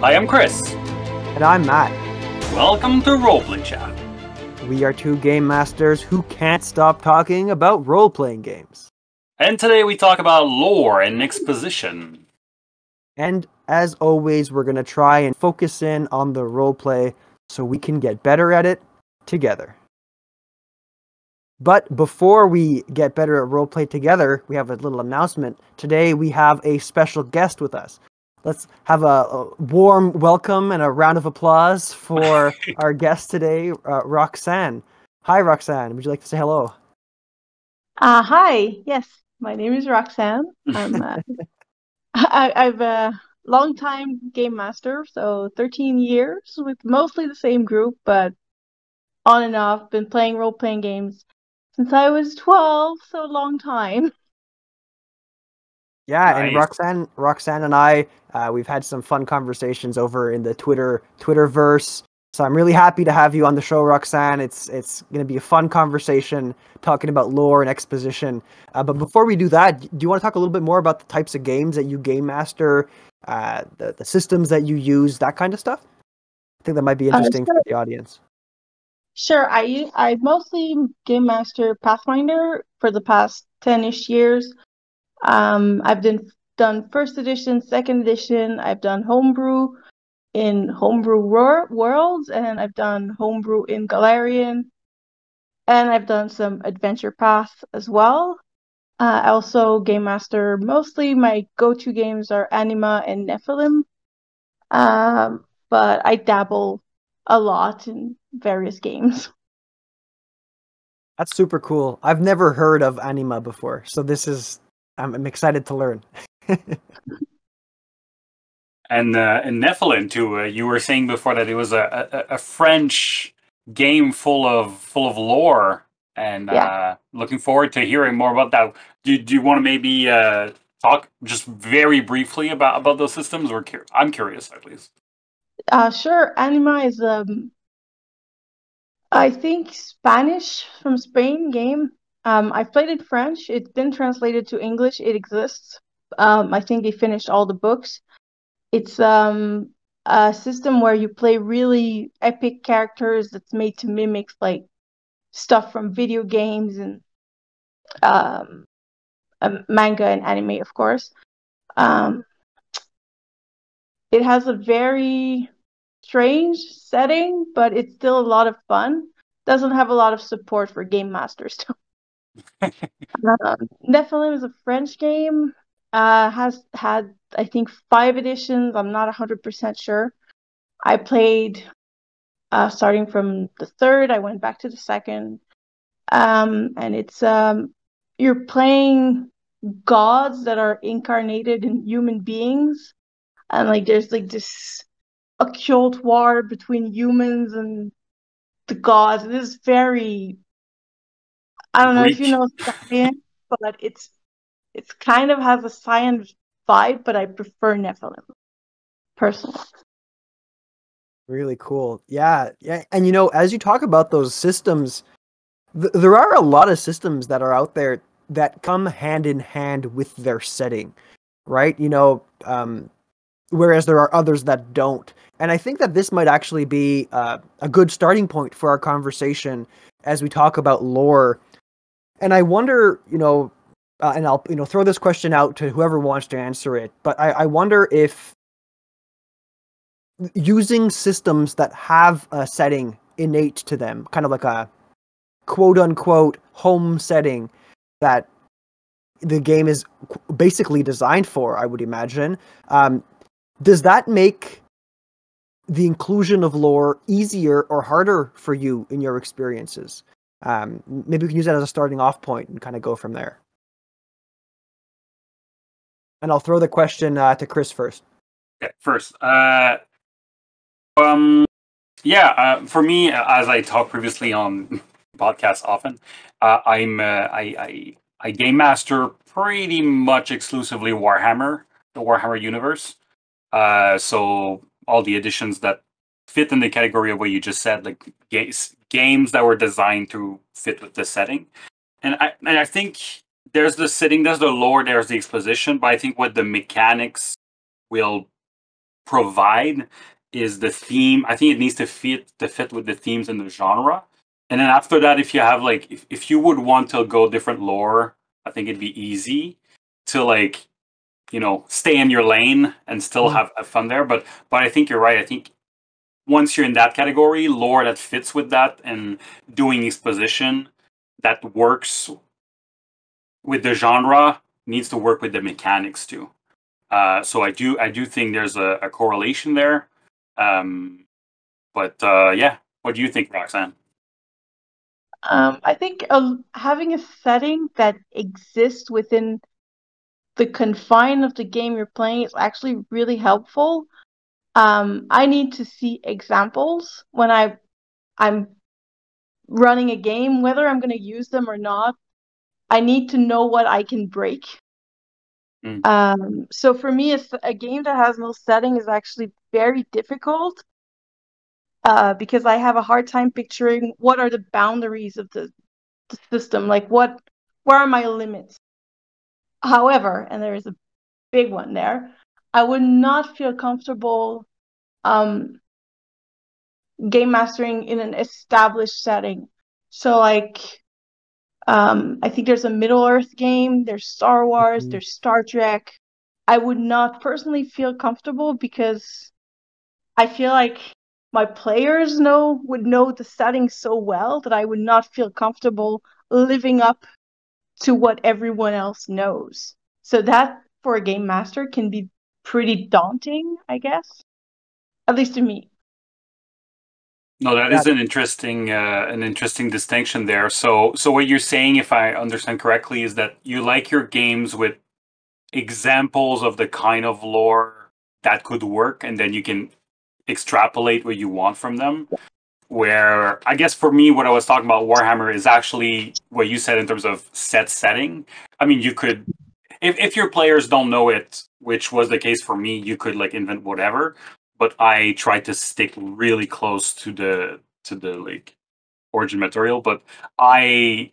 I am Chris. And I'm Matt. Welcome to Roleplay Chat. We are two game masters who can't stop talking about role playing games. And today we talk about lore and exposition. And as always, we're going to try and focus in on the role play so we can get better at it together. But before we get better at roleplay together, we have a little announcement. Today we have a special guest with us. Let's have a, a warm welcome and a round of applause for our guest today, uh, Roxanne. Hi, Roxanne. Would you like to say hello? Uh, hi. Yes, my name is Roxanne. I'm, uh, I, I've a long time game master, so 13 years with mostly the same group, but on and off. Been playing role playing games since I was 12, so a long time. Yeah, Nice. and Roxanne, Roxanne and I, uh, we've had some fun conversations over in the Twitter Twitterverse. So I'm really happy to have you on the show, Roxanne. It's it's going to be a fun conversation talking about lore and exposition. Uh, but before we do that, do you want to talk a little bit more about the types of games that you game master, uh, the the systems that you use, that kind of stuff? I think that might be Uh, interesting for the audience. Sure, I I mostly game master Pathfinder for the past 10-ish years. Um, I've done done first edition, second edition. I've done homebrew in homebrew Wor- worlds, and I've done homebrew in Golarion, and I've done some adventure path as well. Uh, I also game master mostly my go-to games are Anima and Nephilim. Um, but I dabble a lot in various games. That's super cool. I've never heard of Anima before, so this is I'm, I'm excited to learn. And uh, and Nephilim too. Uh, you were saying before that it was a, a, a French game full of full of lore, and Yeah. uh, looking forward to hearing more about that. Do, do you want to maybe uh, talk just very briefly about about those systems? Or cur- I'm curious at least. Uh, sure, Anima is um, I think Spanish from Spain game. Um, I've played it French. It's been translated to English. It exists. Um, I think they finished all the books. It's um a system where you play really epic characters that's made to mimic like stuff from video games and um, um, manga and anime, of course. Um, it has a very strange setting, but it's still a lot of fun. Doesn't have a lot of support for game masters. um, Nephilim is a French game. Uh, has had I think five editions. I'm not hundred percent sure. I played uh, starting from the third. I went back to the second. Um, and it's um, you're playing gods that are incarnated in human beings, and like there's like this occult war between humans and the gods. It is very I don't know if you know Scion, but it's it's kind of has a Scion vibe, but I prefer Nephilim personally. Really cool. Yeah, yeah. And you know, as you talk about those systems, th- there are a lot of systems that are out there that come hand in hand with their setting, right? You know, um, whereas there are others that don't. And I think that this might actually be uh, a good starting point for our conversation as we talk about lore. And I wonder, you know, uh, and I'll you know throw this question out to whoever wants to answer it. But I, I wonder if using systems that have a setting innate to them, kind of like a quote unquote home setting that the game is basically designed for, I would imagine. Um, does that make the inclusion of lore easier or harder for you in your experiences? Um, maybe we can use that as a starting off point and kind of go from there. And I'll throw the question uh, to Chris first. Yeah, first, uh, um, yeah, uh, for me, as I talked previously on podcasts often, uh, I'm uh, I, I I game master pretty much exclusively Warhammer, the Warhammer universe. Uh, so all the editions that fit in the category of what you just said, like games games that were designed to fit with the setting, and I and I think there's the setting, there's the lore, there's the exposition, but I think what the mechanics will provide is the theme. I think it needs to fit to fit with the themes in the genre. And then after that, if you have like if, if you would want to go different lore, I think it'd be easy to like, you know, stay in your lane and still Mhm. have, have fun there. But but I think you're right. I think once you're in that category, lore that fits with that and doing exposition that works with the genre needs to work with the mechanics too. Uh, so I do I do think there's a, a correlation there. Um, but uh, yeah, what do you think, Roxanne? Um, I think uh, having a setting that exists within the confine of the game you're playing is actually really helpful. Um, I need to see examples when I I'm running a game, whether I'm going to use them or not. I need to know what I can break. Mm. Um, so for me, a game that has no setting is actually very difficult uh, because I have a hard time picturing what are the boundaries of the, the system. Like what, where are my limits? However, and there is a big one there, I would not feel comfortable um, game mastering in an established setting. So like um, I think there's a Middle Earth game, there's Star Wars, Mhm. there's Star Trek. I would not personally feel comfortable because I feel like my players know would know the setting so well that I would not feel comfortable living up to what everyone else knows. So that for a game master can be pretty daunting, I guess. At least to me. No, that is an interesting uh, an interesting distinction there. So so what you're saying, if I understand correctly, is that you like your games with examples of the kind of lore that could work, and then you can extrapolate what you want from them. Where I guess for me, what I was talking about Warhammer is actually what you said in terms of set setting. I mean, you could if if your players don't know it, which was the case for me, you could like invent whatever. But I try to stick really close to the to the like origin material. But I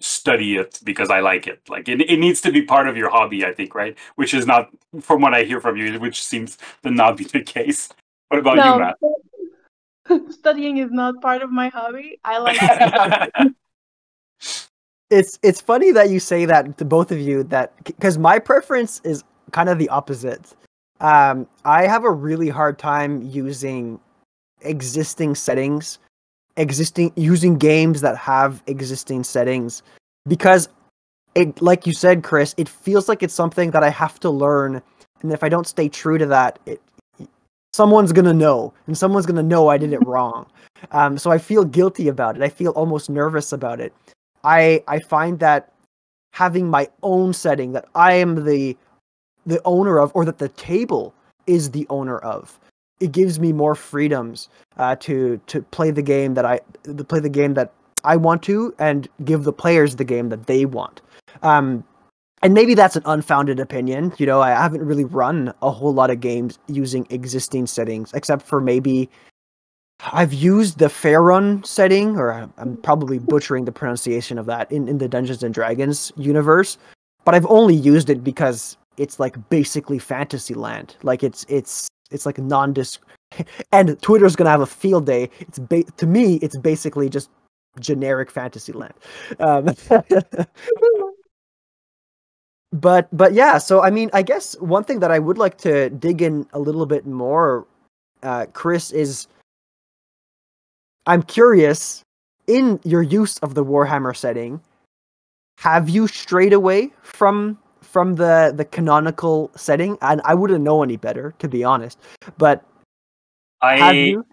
study it because I like it. Like it, it needs to be part of your hobby, I think, right? Which is not from what I hear from you, which seems to not be the case. What about you, Matt? studying is not part of my hobby. I like it's it's funny that you say that to both of you that because my preference is kind of the opposite um i have a really hard time using existing settings existing using games that have existing settings because it like you said chris it feels like it's something that i have to learn. And if i don't stay true to that it someone's gonna know and someone's gonna know i did it wrong. Um so i feel guilty about it. I feel almost nervous about it. I I find that having my own setting that I am the the owner of, or that the table is the owner of, it gives me more freedoms uh, to to play the game that I to play the game that I want to, and give the players the game that they want. Um, and maybe that's an unfounded opinion. You know, I haven't really run a whole lot of games using existing settings, except for maybe I've used the Faerun setting, or I'm- I'm probably butchering the pronunciation of that in, in the Dungeons and Dragons universe, but I've only used it because it's like basically fantasy land. Like it's it's it's like non disc and Twitter's gonna have a field day. It's ba- to me, it's basically just generic fantasy land. Um, but but yeah, so I mean, I guess one thing that I would like to dig in a little bit more, uh, Chris, is I'm curious in your use of the Warhammer setting, have you strayed away from from the the canonical setting? And I wouldn't know any better, to be honest. But I have you?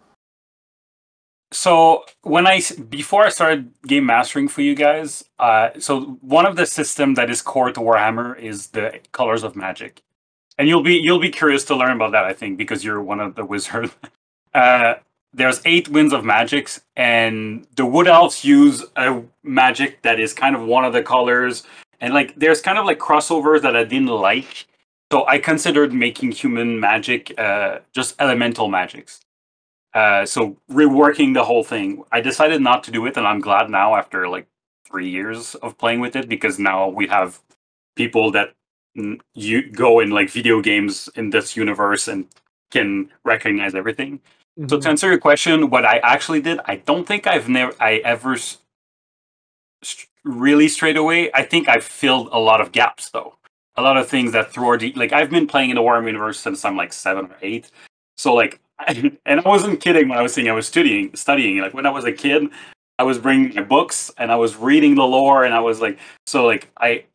so when I before I started game mastering for you guys, uh, so one of the system that is core to Warhammer is the colors of magic, and you'll be you'll be curious to learn about that. I think because you're one of the wizards. Uh, there's eight winds of magics, and the wood elves use a magic that is kind of one of the colors, and like there's kind of like crossovers that I didn't like. So I considered making human magic uh, just elemental magics. Uh, so reworking the whole thing. I decided not to do it, and I'm glad now after like three years of playing with it because now we have people that you go in like video games in this universe and can recognize everything. So Mhm. to answer your question, what I actually did, I don't think I've never, I ever really straight away. I think I filled a lot of gaps though. A lot of things that through the like I've been playing in the Warhammer universe since I'm like seven or eight. So like, and I wasn't kidding when I was saying I was studying, studying. Like when I was a kid, I was bringing my books and I was reading the lore, and I was like, so like I,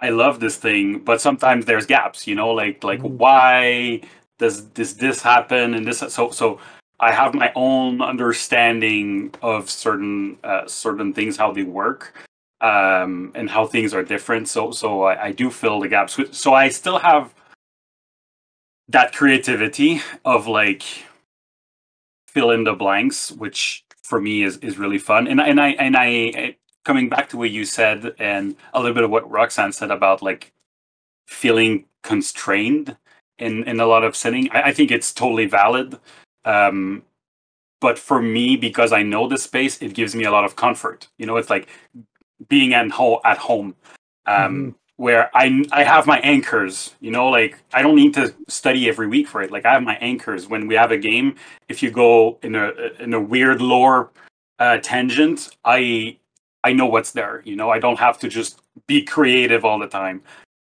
I love this thing, but sometimes there's gaps. You know, like like Mhm. why does this this happen and this so so I have my own understanding of certain uh, certain things how they work um, and how things are different. So so I, I do fill the gaps. with- So I still have that creativity of like fill in the blanks, which for me is is really fun. And and I and I coming back to what you said and a little bit of what Roxanne said about like feeling constrained in in a lot of setting. I, I think it's totally valid. Um, but for me, because I know the space, it gives me a lot of comfort. You know, it's like being at home at home, um, where I I have my anchors. You know, like I don't need to study every week for it. Like I have my anchors when we have a game. If you go in a in a weird lore uh, tangent, I I know what's there. You know, I don't have to just be creative all the time.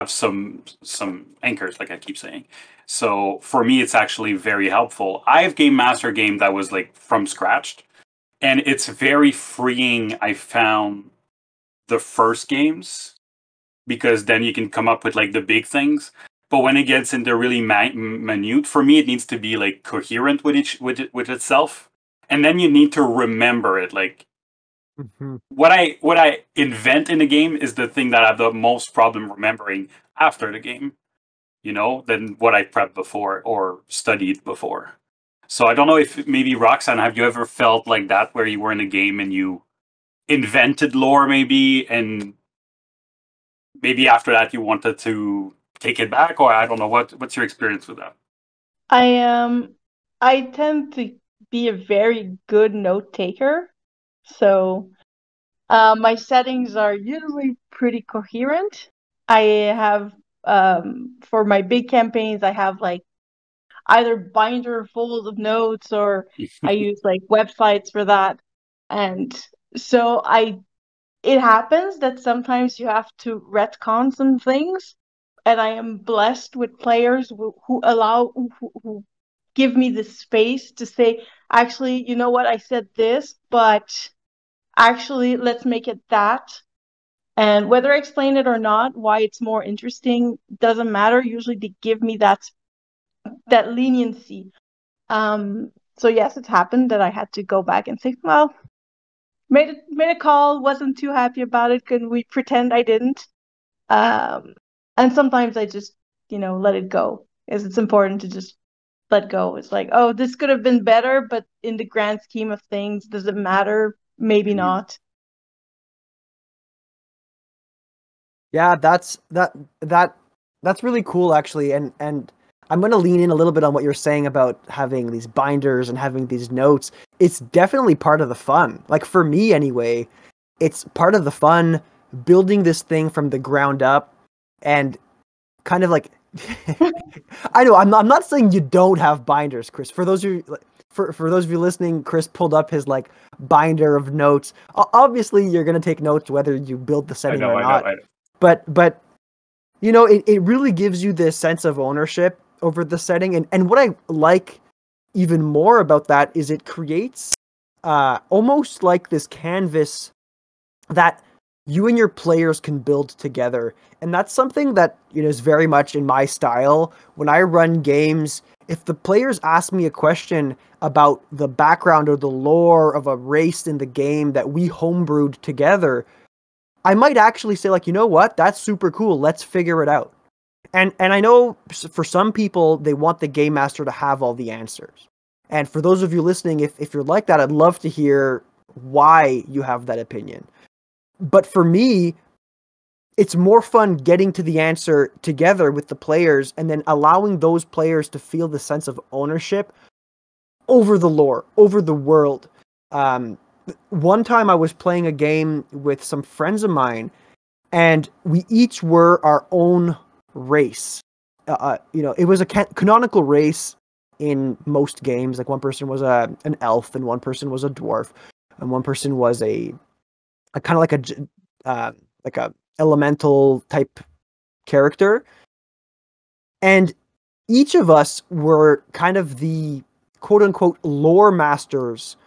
I have some some anchors, like I keep saying. So for me, it's actually very helpful. I've game master game that was like from scratch, and it's very freeing. I found the first games because then you can come up with like the big things. But when it gets into really ma- minute, for me, it needs to be like coherent with each with it, with itself, and then you need to remember it. Like Mhm. what I what I invent in the game is the thing that I have the most problem remembering after the game, you know, than what I prepped before or studied before. So I don't know if maybe Roxanne, have you ever felt like that where you were in a game and you invented lore maybe and maybe after that you wanted to take it back or I don't know what what's your experience with that? I um I tend to be a very good note taker. So uh, my settings are usually pretty coherent. I have um for my big campaigns I have like either binder full of notes or I use like websites for that. And so I it happens that sometimes you have to retcon some things. And I am blessed with players who, who allow who, who give me the space to say actually you know what? I said this but actually let's make it that and whether I explain it or not why it's more interesting doesn't matter. Usually they give me that that leniency. Um so yes it's happened that I had to go back and say well made a, made a call wasn't too happy about it can we pretend I didn't? Um and sometimes I just you know let it go. Because it's important to just let go. It's like oh this could have been better but in the grand scheme of things does it matter? Maybe Mhm. not Yeah, that's that that that's really cool actually and and I'm going to lean in a little bit on what you're saying about having these binders and having these notes. It's definitely part of the fun. Like for me anyway, it's part of the fun building this thing from the ground up and kind of like I know I'm not, I'm not saying you don't have binders, Chris. For those of you for for those of you listening, Chris pulled up his like binder of notes. O- Obviously, you're going to take notes whether you build the setting know, or I not know. But but you know it, it really gives you this sense of ownership over the setting. And and what i like even more about that is it creates uh almost like this canvas that you and your players can build together. And that's something that you know is very much in my style. When i run games if the players ask me a question about the background or the lore of a race in the game that we homebrewed together I might actually say like, you know what? That's super cool. Let's figure it out. And and I know for some people they want the game master to have all the answers. And for those of you listening, if if you're like that, I'd love to hear why you have that opinion. But for me, it's more fun getting to the answer together with the players and then allowing those players to feel the sense of ownership over the lore, over the world. Um, one time I was playing a game with some friends of mine, and we each were our own race. Uh, uh, you know, it was a ca- canonical race, in most games. Like one person was a an elf, and one person was a dwarf, and one person was a, a kind of like a uh, like a elemental type character, and each of us were kind of the quote unquote lore masters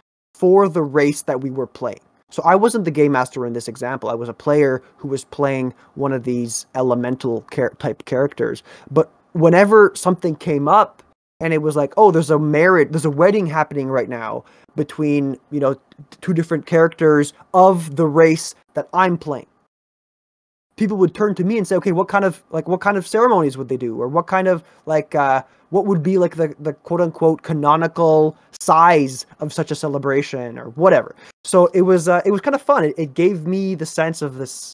for the race that we were playing. So I wasn't the game master in this example. I was a player who was playing one of these elemental char- type characters. But whenever something came up and it was like, oh, there's a marriage, there's a wedding happening right now between you know two different characters of the race that I'm playing. People would turn to me and say, okay, what kind of like what kind of ceremonies would they do, or what kind of like uh, what would be like the the quote unquote canonical size of such a celebration or whatever. So it was uh, it was kind of fun. It, it gave me the sense of this.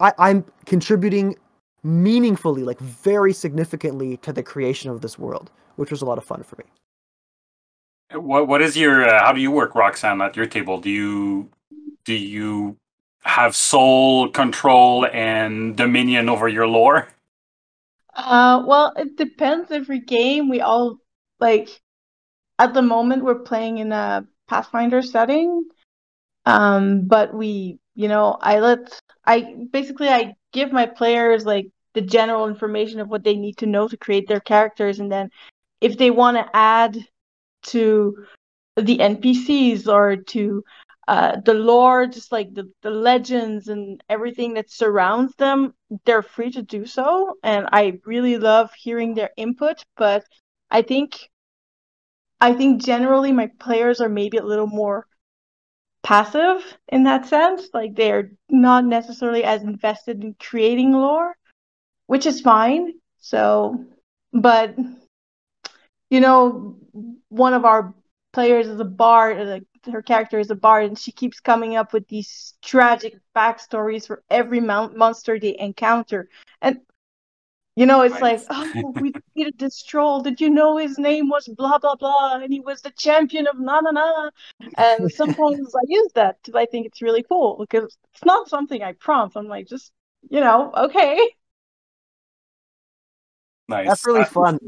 I, I'm contributing meaningfully, like very significantly, to the creation of this world, which was a lot of fun for me. What what is your uh, how do you work, Roxanne, at your table? Do you do you have sole control and dominion over your lore? Uh, well, it depends. Every game we all like. At the moment, we're playing in a Pathfinder setting, um, but we, you know, I let I basically I give my players like the general information of what they need to know to create their characters, and then if they want to add to the NPCs or to uh, the lore, just like the, the legends and everything that surrounds them, they're free to do so. And I really love hearing their input. But I think, I think generally my players are maybe a little more passive in that sense. Like they're not necessarily as invested in creating lore, which is fine. So, but you know, one of our players is a bard, uh, like her character is a bard, and she keeps coming up with these tragic backstories for every mount- monster they encounter. And you know, it's Right. like, oh, we defeated this troll. Did you know his name was blah blah blah, and he was the champion of na na na? And sometimes I use that because I think it's really cool because it's not something I prompt. I'm like, just you know, okay. Nice. That's really Uh, fun.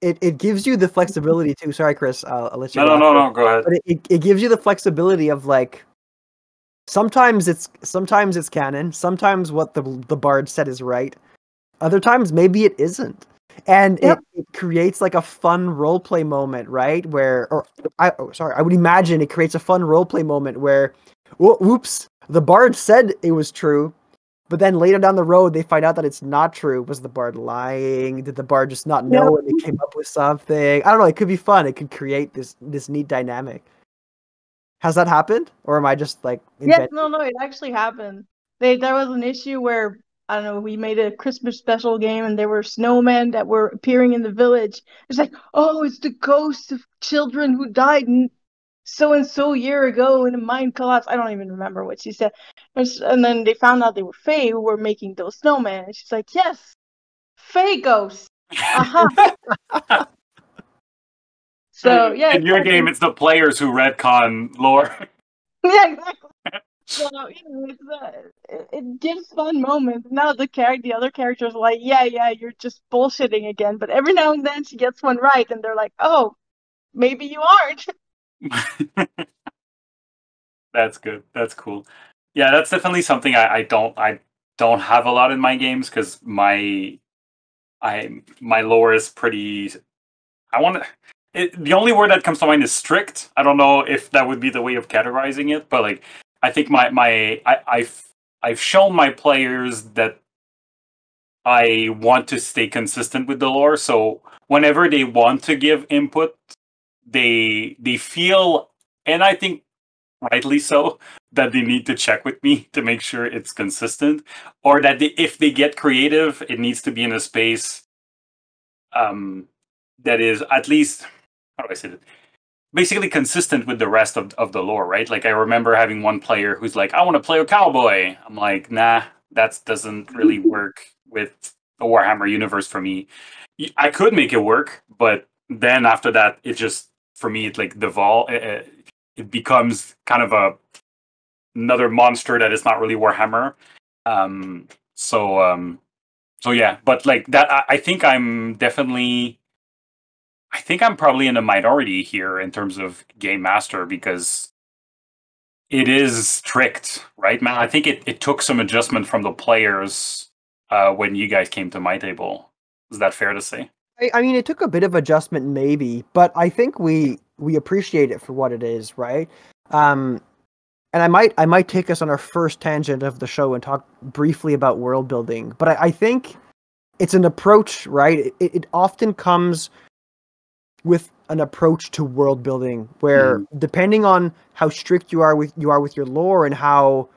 It it gives you the flexibility too. Sorry, Chris. I'll, I'll let you. No, no, no, no. Go ahead. But it, it, it gives you the flexibility of like. Sometimes it's sometimes it's canon. Sometimes what the the bard said is right. Other times maybe it isn't, and Yep. it, it creates like a fun role play moment, right? Where or I oh, sorry, I would imagine it creates a fun role play moment where, wh- oops, the bard said it was true, but then later down the road they find out that it's not true. Was the bard lying? Did the bard just not know and they came up with something? I don't know. It could be fun. It could create this this neat dynamic. Has that happened, or am I just like Yes, no, no, it actually happened. They there was an issue where I don't know, we made a Christmas special game and there were snowmen that were appearing in the village. It's like, oh, it's the ghosts of children who died in so and so year ago in a mine collapse. I don't even remember what she said. And then they found out they were Fae who were making those snowmen. And she's like, yes, Fae ghosts. Uh-huh. So yeah, in your game, it's the players who retcon lore. Yeah, exactly. So you know, it's uh, it, it gives fun moments. Now the character, the other characters, are like, yeah, yeah, you're just bullshitting again. But every now and then she gets one right, and they're like, oh, maybe you aren't. that's good. That's cool. Yeah, that's definitely something I, I don't I don't have a lot in my games because my I my lore is pretty. I want to. It, the only word that comes to mind is strict. I don't know if that would be the way of categorizing it, but like I think my my I, I've I've shown my players that I want to stay consistent with the lore. So whenever they want to give input, they they feel, and I think rightly so, that they need to check with me to make sure it's consistent, or that they, if they get creative, it needs to be in a space um, that is at least how do I say it? Basically consistent with the rest of, of the lore, right? Like I remember having one player who's like, I want to play a cowboy. I'm like, nah, that doesn't really work with the Warhammer universe for me. I could make it work, but then after that, it just for me it like devolve. It, it becomes kind of a another monster that is not really Warhammer. Um, so um, so yeah, but like that, I, I think I'm definitely. I think I'm probably in a minority here in terms of game master because it is strict, right, man? I think it, it took some adjustment from the players uh, when you guys came to my table. Is that fair to say? I, I mean, it took a bit of adjustment, maybe, but I think we we appreciate it for what it is, right? Um, and I might I might take us on our first tangent of the show and talk briefly about world building, but I, I think it's an approach, right? It, it often comes with an approach to world building where mm. depending on how strict you are with you are with your lore and how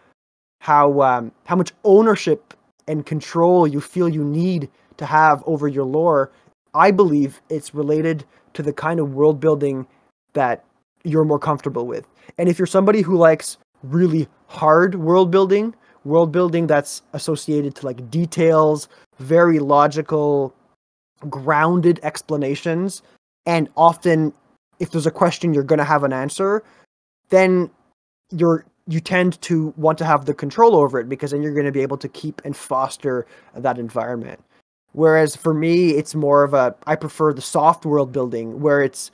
how um, how much ownership and control you feel you need to have over your lore, I believe it's related to the kind of world building that you're more comfortable with. And if you're somebody who likes really hard world building, world building that's associated to like details, very logical, grounded explanations, and often if there's a question you're going to have an answer, then you're you tend to want to have the control over it because then you're going to be able to keep and foster that environment. Whereas for me, it's more of a I prefer the soft world building where it's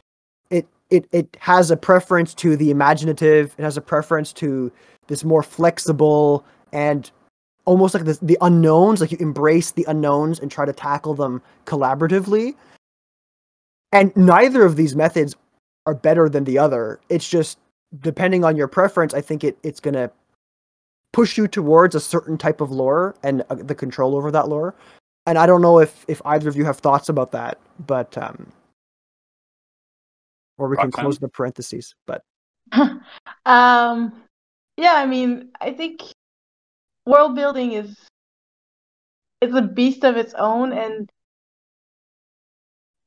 it it it has a preference to the imaginative, it has a preference to this more flexible and almost like the the unknowns, like you embrace the unknowns and try to tackle them collaboratively. And neither of these methods are better than the other. It's just depending on your preference, I think it it's going to push you towards a certain type of lore and uh, the control over that lore and I don't know if if either of you have thoughts about that, but um, or we can close the parentheses. But um, yeah, I mean, I think world building is it's a beast of its own, and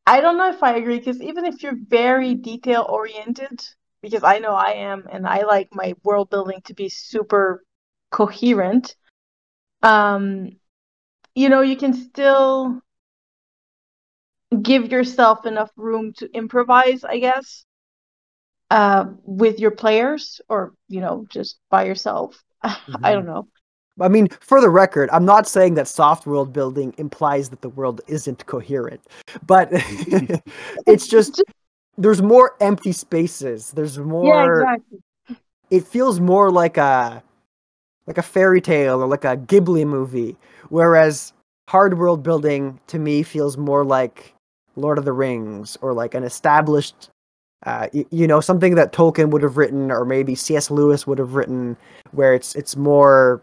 I don't know if I agree because even if you're very detail oriented, because I know I am, and I like my world building to be super coherent. Um, you know, you can still give yourself enough room to improvise, I guess, uh, with your players or, you know, just by yourself. Mm-hmm. I don't know. I mean, for the record, I'm not saying that soft world building implies that the world isn't coherent, but it's just there's more empty spaces. There's more. Yeah, exactly. It feels more like a like a fairy tale or like a Ghibli movie Whereas hard world building to me feels more like Lord of the Rings or like an established, uh, y- you know, something that Tolkien would have written or maybe C.S. Lewis would have written, where it's it's more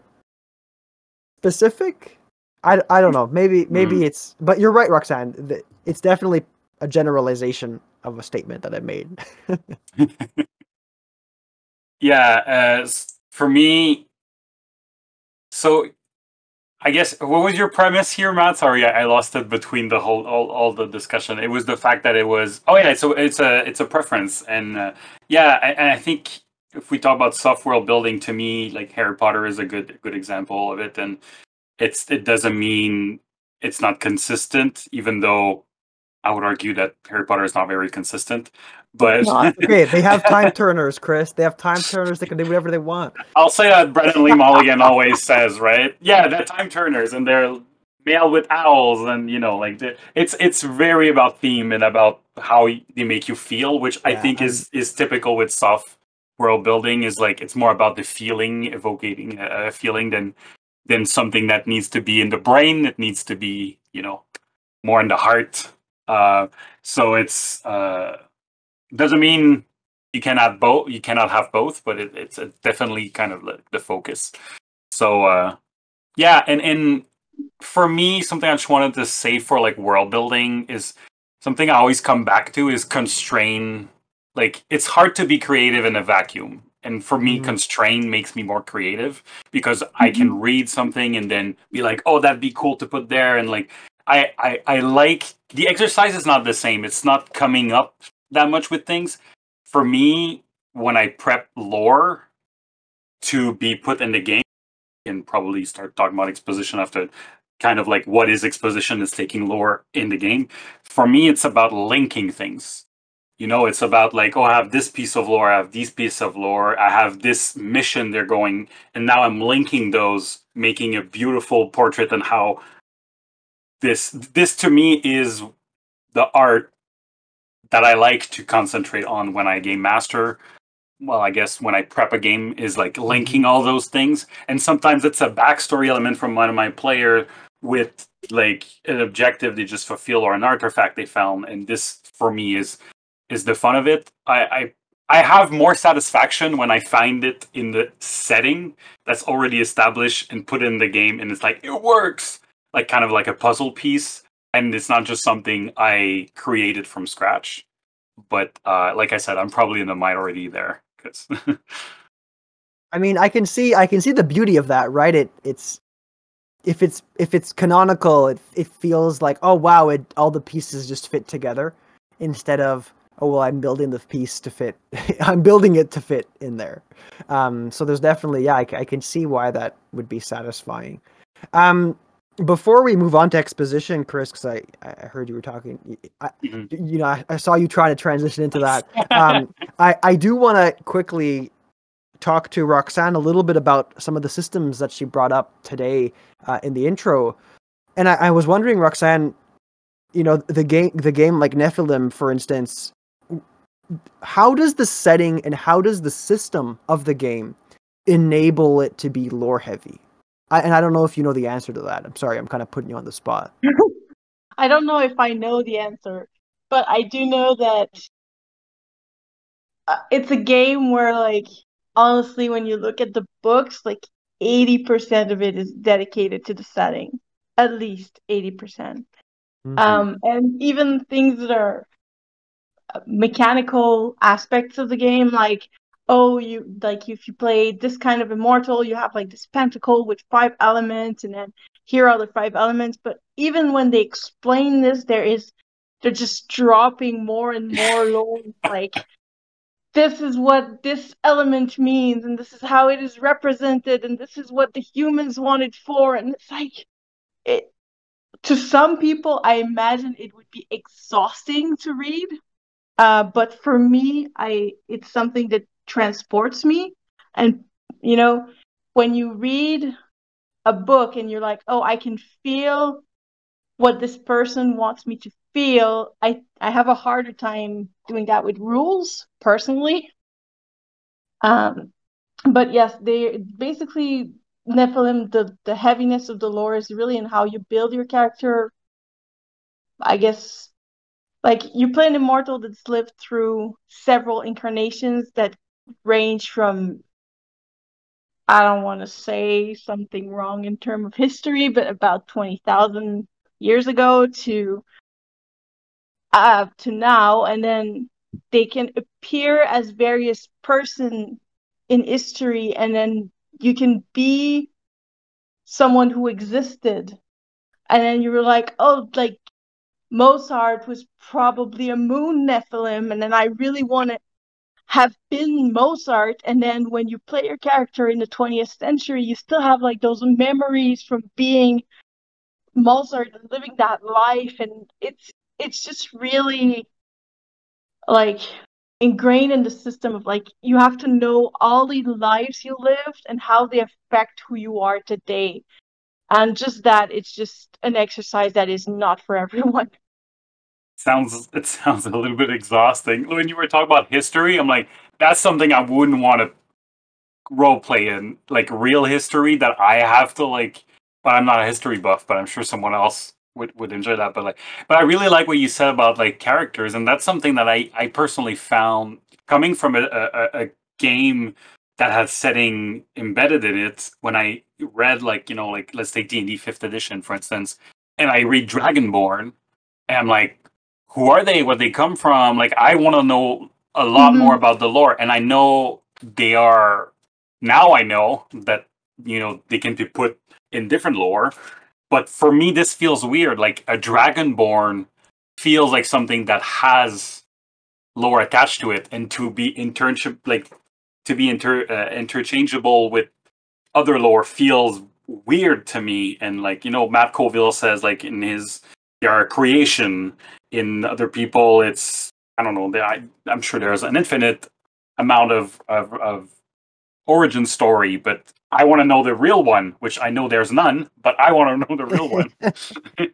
specific. I, I don't know. Maybe maybe mm. it's. But you're right, Roxanne. It's definitely a generalization of a statement that I made. yeah, uh, for me, so I guess what was your premise here, Matt? Sorry, I, I, lost it between the whole all, all the discussion. It was the fact that it was oh yeah, so it's a it's a preference, and uh, yeah, and I think if we talk about soft world building, to me, like Harry Potter is a good good example of it, and it's it doesn't mean it's not consistent, even though I would argue that Harry Potter is not very consistent. But okay, they have time turners, Chris. They have time turners. They can do whatever they want. I'll say that Brennan Lee Mulligan always says, right? Yeah, they're time turners, and they're male with owls, and you know, like it's it's very about theme and about how they make you feel, which yeah, I think I'm... is is typical with soft world building. Is like it's more about the feeling, evoking a feeling than than something that needs to be in the brain. It needs to be, you know, more in the heart. Uh, so it's. Uh, doesn't mean you cannot both. You cannot have both, but it, it's definitely kind of the, focus. So uh, yeah, and and for me, something I just wanted to say for like world building is something I always come back to is constrain. Like it's hard to be creative in a vacuum. And for me, mm-hmm. constrain makes me more creative because mm-hmm. I can mm-hmm. read something and then be like, oh, that'd be cool to put there. And like, I, I, I like the exercise is not the same. It's not coming up that much with things. For me, when I prep lore to be put in the game, and probably start talking about exposition after kind of like what is exposition is taking lore in the game. For me, it's about linking things. You know, it's about like, oh, I have this piece of lore, I have this piece of lore, I have this mission they're going, and now I'm linking those, making a beautiful portrait and how this this to me is the art that I like to concentrate on when I game master. Well, I guess when I prep a game is like linking all those things, and sometimes it's a backstory element from one of my player with like an objective they just fulfill or an artifact they found, and this for me is is the fun of it. I, I I have more satisfaction when I find it in the setting that's already established and put in the game, and it's like it works, like kind of like a puzzle piece, and it's not just something I created from scratch. But uh, like I said, I'm probably in the minority there because. I mean, I can see I can see the beauty of that, right? It it's if it's if it's canonical, it it feels like oh wow, it all the pieces just fit together instead of oh well i'm building the piece to fit i'm building it to fit in there. Um, so there's definitely yeah I, I, can see why that would be satisfying. Um, before we move on to exposition chris because I, I heard you were talking I, mm-hmm. you know I, I, saw you trying to transition into that. Um, I, I do want to quickly talk to roxanne a little bit about some of the systems that she brought up today uh, in the intro. And I, I was wondering roxanne you know the game the game like nephilim for instance how does the setting and how does the system of the game enable it to be lore heavy? I, and I don't know if you know the answer to that. I'm sorry, I'm kind of putting you on the spot. I don't know if I know the answer, but I do know that uh, it's a game where, like, honestly, when you look at the books, like 80% of it is dedicated to the setting, at least 80%. percent mm hmm Um, and even things that are mechanical aspects of the game like oh you like if you play this kind of immortal you have like this pentacle with five elements and then here are the five elements. But even when they explain this there is they're just dropping more and more lore like this is what this element means and this is how it is represented and this is what the humans wanted for. And it's like it to some people i imagine it would be exhausting to read uh, but for me, I it's something that transports me. And you know, when you read a book and you're like, oh, I can feel what this person wants me to feel, I I have a harder time doing that with rules personally. Um, but yes, they basically Nephilim. The the heaviness of the lore is really in how you build your character. I guess like you play an immortal that's lived through several incarnations that range from I don't want to say something wrong in terms of history, but about twenty thousand years ago to uh to now, and then they can appear as various person in history, and then you can be someone who existed, and then you were like, oh, like Mozart was probably a moon Nephilim, and then I really want to have been Mozart. And then when you play your character in the 20th century, you still have like those memories from being Mozart and living that life, and it's it's just really like ingrained in the system of like you have to know all the lives you lived and how they affect who you are today and just that it's just an exercise that is not for everyone. Sounds it sounds a little bit exhausting. When you were talking about history i'm like that's something i wouldn't want to role play in like real history that i have to like but i'm not a history buff but i'm sure someone else would, would enjoy that. But like but i really like what you said about like characters and that's something that i i personally found coming from a, a, a game that has setting embedded in it when i read like you know like let's take d&d 5th edition for instance and i read dragonborn and i'm like who are they where they come from like i want to know a lot mm-hmm. more about the lore and i know they are now i know that you know they can be put in different lore but for me this feels weird like a dragonborn feels like something that has lore attached to it and to be internship like to be inter uh, interchangeable with other lore feels weird to me. And like you know matt colville says like in his our creation. In other people it's i don't know I, i'm sure there's an infinite amount of, of, of origin story but i want to know the real one which i know there's none but i want to know the real one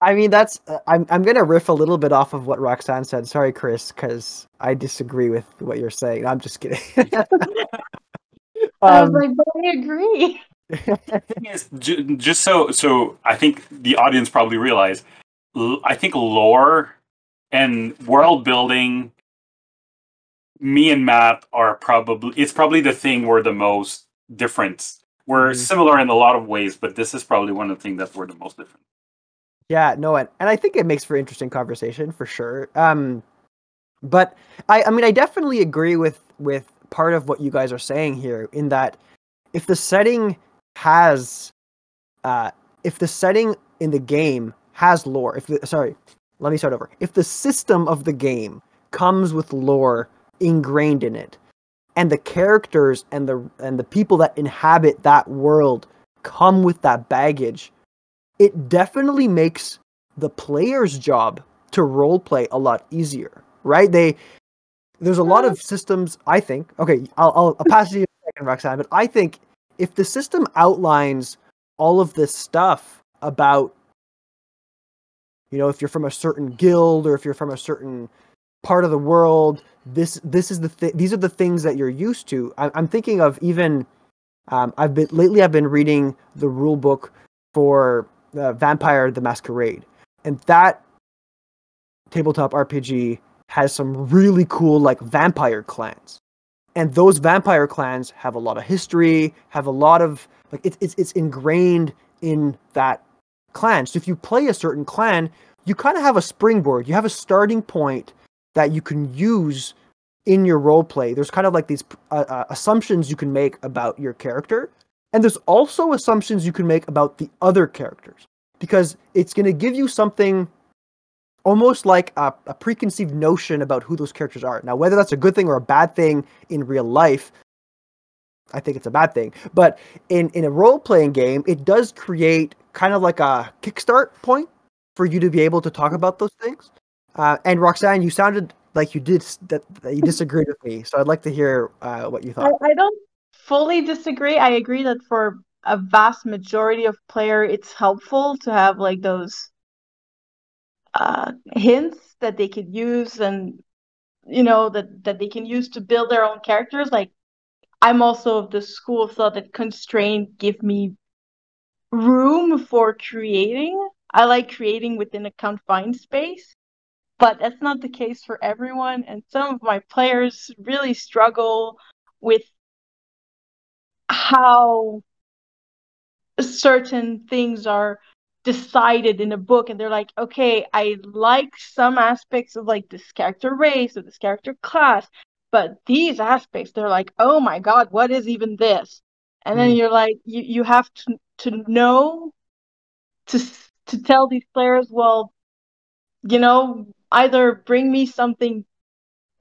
I mean, that's uh, I'm I'm gonna riff a little bit off of what Roxanne said. Sorry, Chris, because I disagree with what you're saying. I'm just kidding. I was um, like, but I agree. thing is, ju- just so so I think the audience probably realize. l- I think lore and world building. Me and Matt are probably it's probably the thing we're the most different. We're Mhm. similar in a lot of ways, but this is probably one of the things that we're the most different. Yeah, no, and, and I think it makes for interesting conversation for sure. Um, but I, I mean, I definitely agree with with part of what you guys are saying here in that if the setting has, uh, if the setting in the game has lore, if the, sorry, let me start over. If the system of the game comes with lore ingrained in it, and the characters and the and the people that inhabit that world come with that baggage it definitely makes the player's job to role play a lot easier, right? They there's a lot of systems. I think. Okay, I'll I'll, I'll pass it to you in a second, Roxanne. But I think if the system outlines all of this stuff about, you know, if you're from a certain guild or if you're from a certain part of the world, this this is the th- these are the things that you're used to. I, I'm thinking of even. Um, I've been lately. I've been reading the rule book for uh, Vampire the Masquerade, and that tabletop RPG has some really cool like vampire clans, and those vampire clans have a lot of history, have a lot of like it's it's it's ingrained in that clan. So if you play a certain clan, you kind of have a springboard. You have a starting point that you can use in your role play. There's kind of like these uh, uh, assumptions you can make about your character and there's also assumptions you can make about the other characters because it's going to give you something almost like a, a, preconceived notion about who those characters are. Now, whether that's a good thing or a bad thing in real life, I think it's a bad thing. But in, in a role playing game, it does create kind of like a kickstart point for you to be able to talk about those things. Uh, and Roxanne, you sounded like you did that, that you disagreed with me, so I'd like to hear uh, what you thought. I, I don't fully disagree. I agree that for a vast majority of player, it's helpful to have like those uh, hints that they could use and you know that that they can use to build their own characters. Like I'm also of the school of thought that constraint give me room for creating. I like creating within a confined space, but that's not the case for everyone. And some of my players really struggle with how certain things are decided in a book and they're like okay i like some aspects of like this character race or this character class but these aspects they're like oh my god what is even this and then Mm. you're like you, you have to to know to to tell these players well you know either bring me something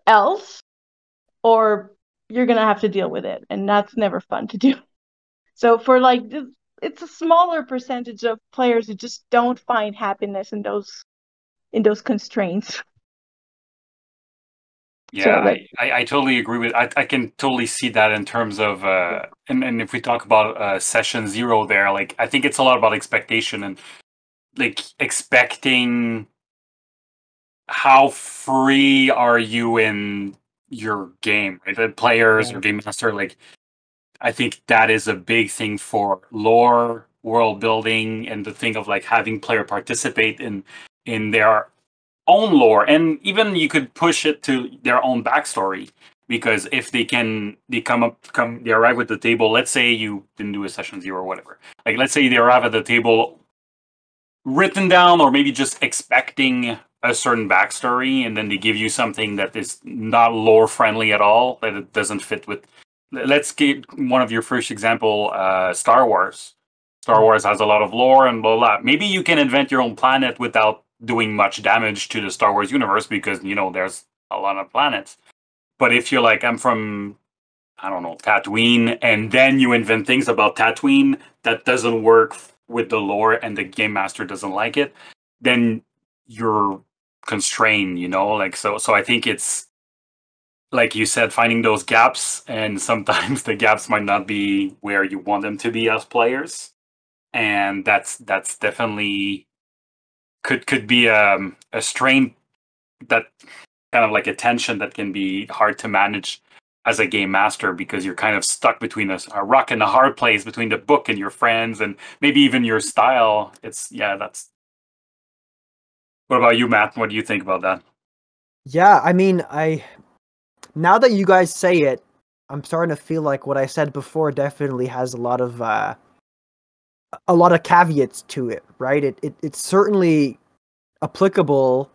else or you're gonna have to deal with it and that's never fun to do so for like it's a smaller percentage of players who just don't find happiness in those in those constraints Yeah, like- I, I, I totally agree with. I, I can totally see that in terms of, uh, and and if we talk about uh, session zero, there, like I think it's a lot about expectation and like expecting how free are you in your game, right? The players Yeah. or game master, like I think that is a big thing for lore, world building, and the thing of like having player participate in in their own lore, and even you could push it to their own backstory because if they can they come up come they arrive at the table. Let's say you didn't do a session zero or whatever. Like let's say they arrive at the table written down or maybe just expecting a certain backstory and then they give you something that is not lore friendly at all that it doesn't fit with let's get one of your first example uh star wars. Star wars has a lot of lore and blah blah. Maybe you can invent your own planet without doing much damage to the star wars universe because you know there's a lot of planets. But if you're like i'm from i don't know tatooine and then you invent things about tatooine that doesn't work with the lore and the game master doesn't like it then you're constrained you know like so so i think it's like you said finding those gaps and sometimes the gaps might not be where you want them to be as players and that's that's definitely could could be um, a strain that kind of like a tension that can be hard to manage as a game master because you're kind of stuck between a, a rock and a hard place between the book and your friends and maybe even your style. It's yeah, that's. What about you, Matt? What do you think about that? Yeah, I mean, I now that you guys say it, I'm starting to feel like what I said before definitely has a lot of uh, a lot of caveats to it, right? It, it it's certainly applicable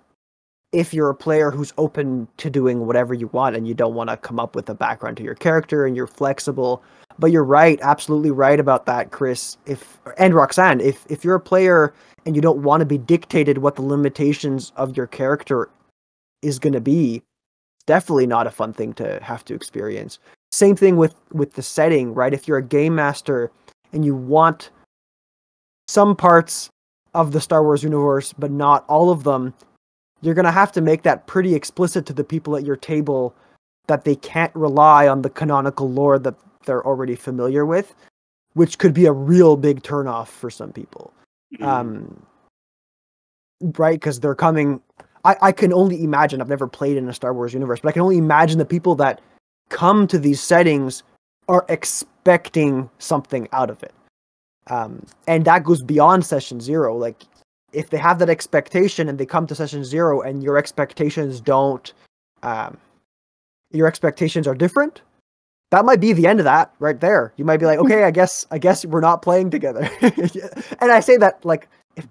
if you're a player who's open to doing whatever you want and you don't want to come up with a background to your character and you're flexible. But you're right, absolutely right about that, Chris. If and Roxanne, if if you're a player and you don't want to be dictated what the limitations of your character is going to be, definitely not a fun thing to have to experience. Same thing with with the setting, right? If you're a game master and you want some parts of the Star Wars universe, but not all of them, you're going to have to make that pretty explicit to the people at your table that they can't rely on the canonical lore that they're already familiar with, which could be a real big turnoff for some people. Mm-hmm. Um, right? Because they're coming. I, I can only imagine, I've never played in a Star Wars universe, but I can only imagine the people that come to these settings are expecting something out of it. Um, and that goes beyond session zero. Like if they have that expectation and they come to session zero and your expectations don't um, your expectations are different that might be the end of that right there. You might be like okay i guess i guess we're not playing together. And i say that like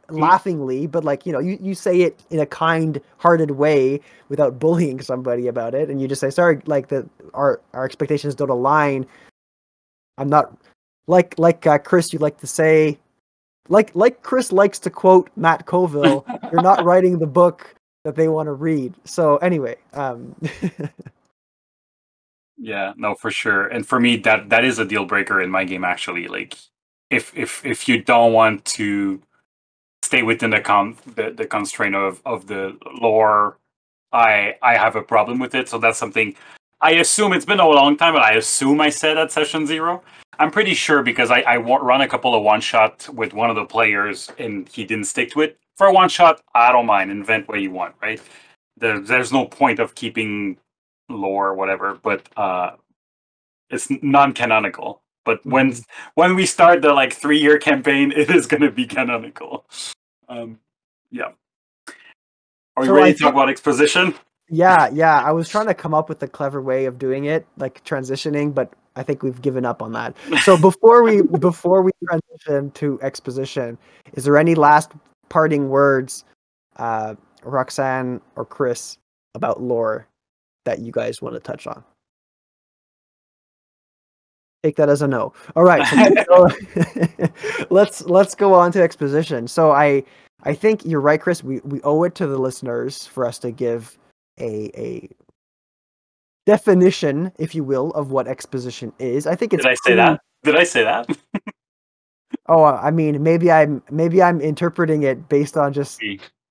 laughingly but like you know you, you say it in a kind hearted way without bullying somebody about it. And you just say sorry like the our our expectations don't align. I'm not like like uh, chris you like to say like like Chris likes to quote Matt Colville, you're not writing the book that they want to read. So anyway, um Yeah, no, for sure. And for me that that is a deal breaker in my game actually. Like if if if you don't want to stay within the con the, the constraint of of the lore, I I have a problem with it. So that's something I assume it's been a long time, but I assume I said at session zero. I'm pretty sure because I, I run a couple of one shot with one of the players and he didn't stick to it. For a one shot, I don't mind. Invent what you want, right? There, there's no point of keeping lore or whatever, but uh, it's non canonical. But when mm-hmm. when we start the like three year campaign, it is going to be canonical. Um, yeah. Are we so ready I to talk about exposition? Yeah, yeah. I was trying to come up with a clever way of doing it, like transitioning, but I think we've given up on that. So before we before we transition to exposition, is there any last parting words, uh, Roxanne or Chris, about lore that you guys want to touch on? Take that as a no. All right, so let's let's go on to exposition. So I I think you're right, Chris. We we owe it to the listeners for us to give a a definition, if you will, of what exposition is. I think it's. Did I say pretty... that? Did I say that? oh, I mean, maybe I'm maybe I'm interpreting it based on just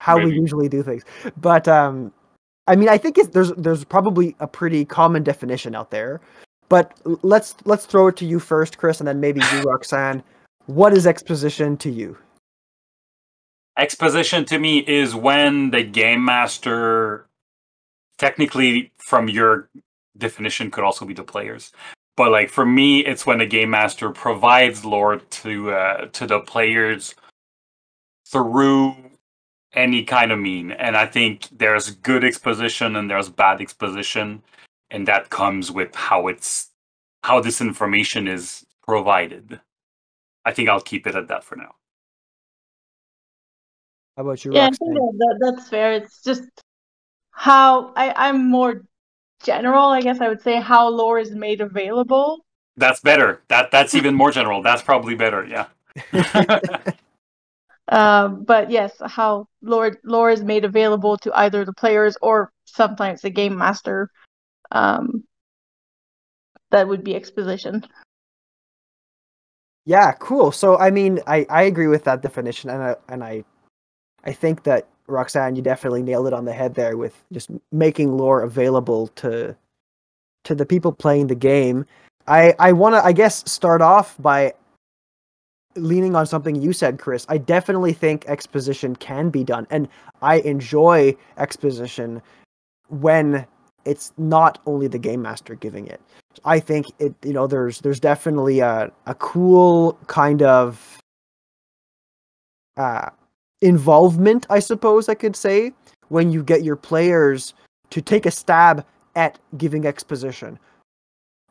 how maybe. we usually do things. But um, I mean, I think it's, there's there's probably a pretty common definition out there. But let's let's throw it to you first, Chris, and then maybe you, Roxanne. What is exposition to you? Exposition to me is when the game master technically from your definition could also be the players. But like for me, it's when the game master provides lore to uh, to the players through any kind of mean. And I think there's good exposition and there's bad exposition, and that comes with how it's how this information is provided. I think I'll keep it at that for now. How about you? Yeah, I think that, that's fair. It's just how I, I'm more general, I guess I would say how lore is made available. That's better. That that's even more general. That's probably better. Yeah. um, but yes, how lore lore is made available to either the players or sometimes the game master. Um, that would be exposition. Yeah, cool. So I mean, I I agree with that definition, and I and I I think that Roxanne, you definitely nailed it on the head there with just making lore available to to the people playing the game. I I want to I guess start off by leaning on something you said, Chris, I definitely think exposition can be done, and I enjoy exposition when it's not only the game master giving it. I think it, you know, there's there's definitely a a cool kind of uh, involvement, I suppose I could say, when you get your players to take a stab at giving exposition.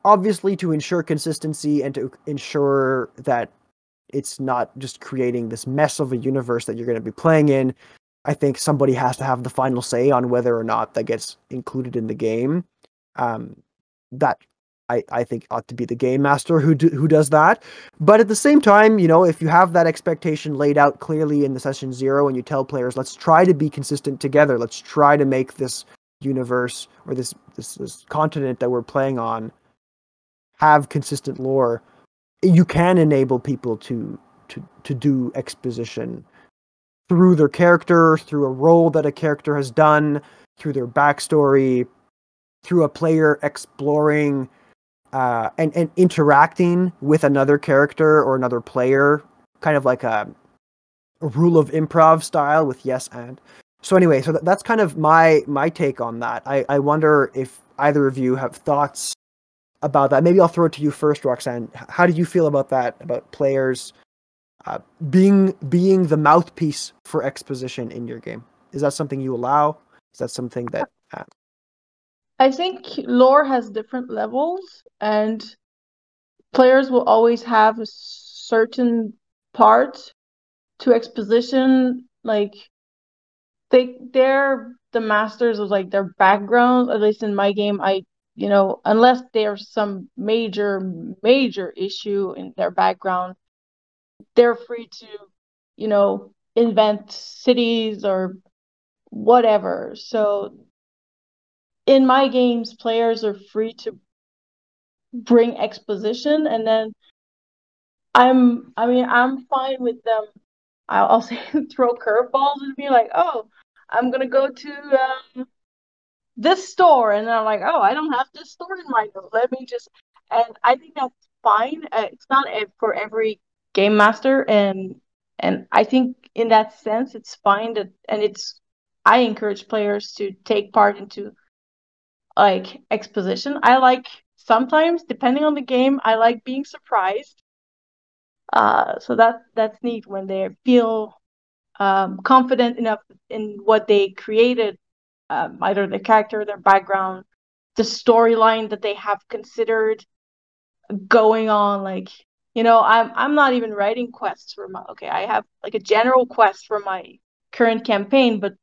Obviously, to ensure consistency and to ensure that it's not just creating this mess of a universe that you're going to be playing in. I think somebody has to have the final say on whether or not that gets included in the game. Um, that I, I think ought to be the game master who do, who does that. But at the same time, you know, if you have that expectation laid out clearly in the session zero and you tell players, let's try to be consistent together. Let's try to make this universe or this this, this continent that we're playing on have consistent lore. You can enable people to to to do exposition through their character, through a role that a character has done, through their backstory, through a player exploring uh, and and interacting with another character or another player, kind of like a, a rule of improv style with yes and. So anyway, so that's kind of my my take on that. I I wonder if either of you have thoughts about that. Maybe I'll throw it to you first, Roxanne. How do you feel about that? About players uh, being being the mouthpiece for exposition in your game? Is that something you allow? Is that something that I think lore has different levels, and players will always have a certain part to exposition. Like they they're the masters of like their background. At least in my game, I you know unless there's some major major issue in their background, they're free to you know invent cities or whatever. So in my games, players are free to bring exposition, and then I'm, I mean, I'm fine with them. I'll, I'll say throw curveballs and be like, oh, I'm gonna go to um, this store, and I'm like, oh, I don't have this store in note. Let me just, and I think that's fine. Uh, it's not for every game master, and and I think in that sense, it's fine that, and it's I encourage players to take part into like exposition. I like sometimes, depending on the game, I like being surprised. Uh, so that that's neat when they feel um, confident enough in what they created, um, either their character, their background, the storyline that they have considered going on. Like you know, I'm I'm not even writing quests for my. Okay, I have like a general quest for my current campaign, but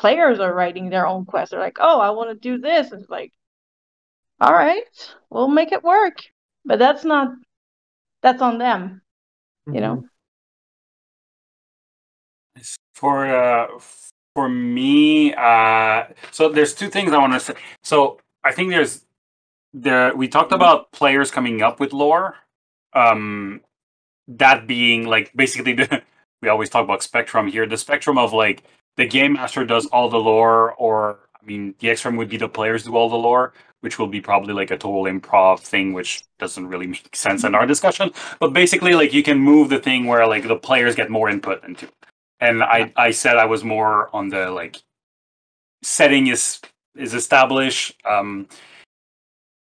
players are writing their own quests. They're like, oh, I want to do this. And it's like, all right, we'll make it work. But that's not, that's on them, mm-hmm. you know? Mm-hmm. For, uh, for me, uh, so there's two things I want to say. So I think there's, there, we talked about players coming up with lore. Um, that being like basically the, we always talk about spectrum here, the spectrum of like the game master does all the lore, or I mean, the XRM would be the players do all the lore, which will be probably like a total improv thing, which doesn't really make sense in our discussion. But basically, like you can move the thing where like the players get more input into. It. And I I said I was more on the like setting is is established. Um,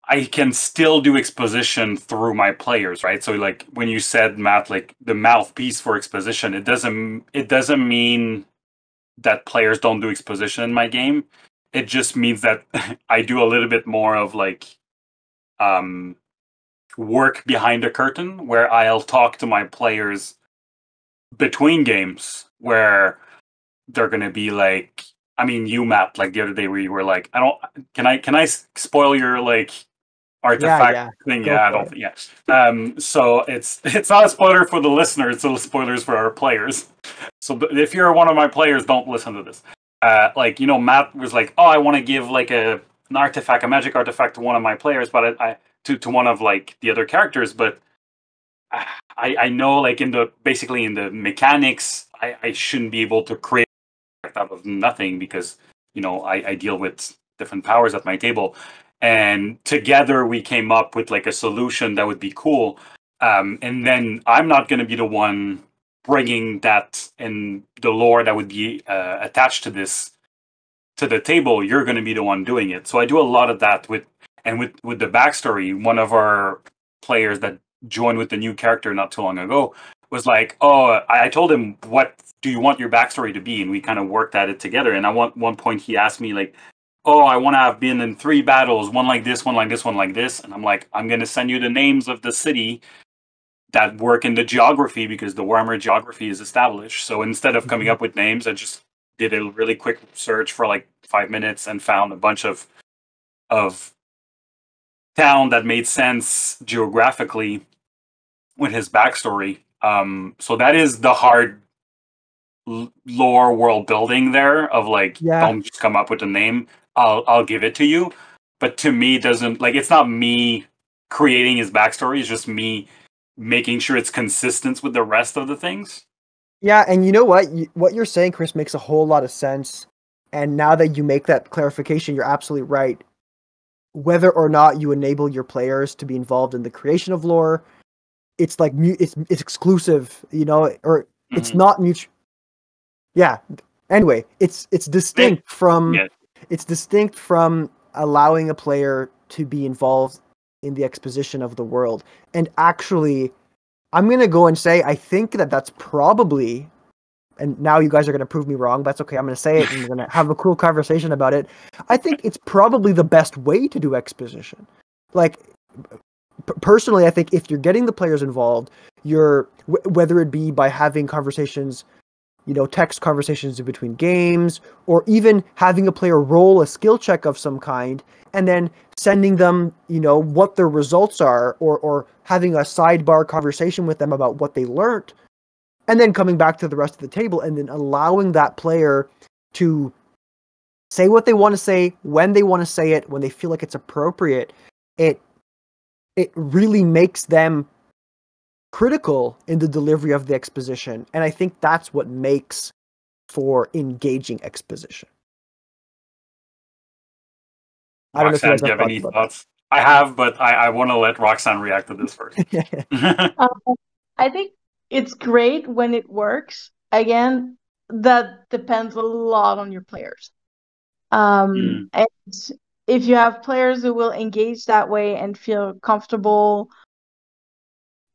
I can still do exposition through my players, right? So like when you said Matt, like the mouthpiece for exposition, it doesn't it doesn't mean that players don't do exposition in my game. It just means that I do a little bit more of like um, work behind the curtain where I'll talk to my players between games where they're gonna be like I mean you Matt like the other day where you were like I don't can I can I spoil your like artifact yeah, yeah. thing. Go yeah, I don't. Yeah. Um. So it's it's not a spoiler for the listener. It's a spoilers for our players. So if you're one of my players, don't listen to this. Uh, like you know, Matt was like, "Oh, I want to give like a an artifact, a magic artifact to one of my players, but I, I to to one of like the other characters, but." I, I know like in the basically in the mechanics I, I shouldn't be able to create out of nothing because you know I, I deal with different powers at my table and together we came up with like a solution that would be cool um, and then I'm not going to be the one bringing that and the lore that would be uh, attached to this to the table. You're going to be the one doing it. So I do a lot of that with and with with the backstory. One of our players that joined with the new character not too long ago was like, "Oh, I, I told him what do you want your backstory to be?" And we kind of worked at it together. And at one one point, he asked me like, "Oh, I want to have been in three battles, one like this, one like this, one like this." And I'm like, "I'm going to send you the names of the city that work in the geography because the Warhammer geography is established. So instead of coming up with names, I just did a really quick search for like five minutes and found a bunch of of town that made sense geographically with his backstory. Um, so that is the hard lore world building there of like Yeah. don't just come up with a name. I'll I'll give it to you. But to me, it doesn't like it's not me creating his backstory. It's just me making sure it's consistent with the rest of the things. Yeah, and you know what? You, what you're saying, Chris, makes a whole lot of sense. And now that you make that clarification, you're absolutely right. Whether or not you enable your players to be involved in the creation of lore, it's like mu- it's it's exclusive, you know, or it's Mhm. not mutual. Yeah. Anyway, it's it's distinct from Yeah. it's distinct from allowing a player to be involved in the exposition of the world. And actually, I'm gonna go and say I think that that's probably, and now you guys are gonna prove me wrong. But that's okay. I'm gonna say it, and we're gonna have a cool conversation about it. I think it's probably the best way to do exposition. Like personally, I think if you're getting the players involved, you're w- whether it be by having conversations, you know, text conversations in between games, or even having a player roll a skill check of some kind, and then sending them, you know, what their results are, or or having a sidebar conversation with them about what they learned, and then coming back to the rest of the table, and then allowing that player to say what they want to say when they want to say it when they feel like it's appropriate it it really makes them critical in the delivery of the exposition and i think that's what makes for engaging exposition I don't know if you Roxanne, do you have have any thoughts about thoughts? I have, but I, I want to let Roxanne react to this first. Um, I think it's great when it works. Again, that depends a lot on your players. Um, and if you have players who will engage that way and feel comfortable,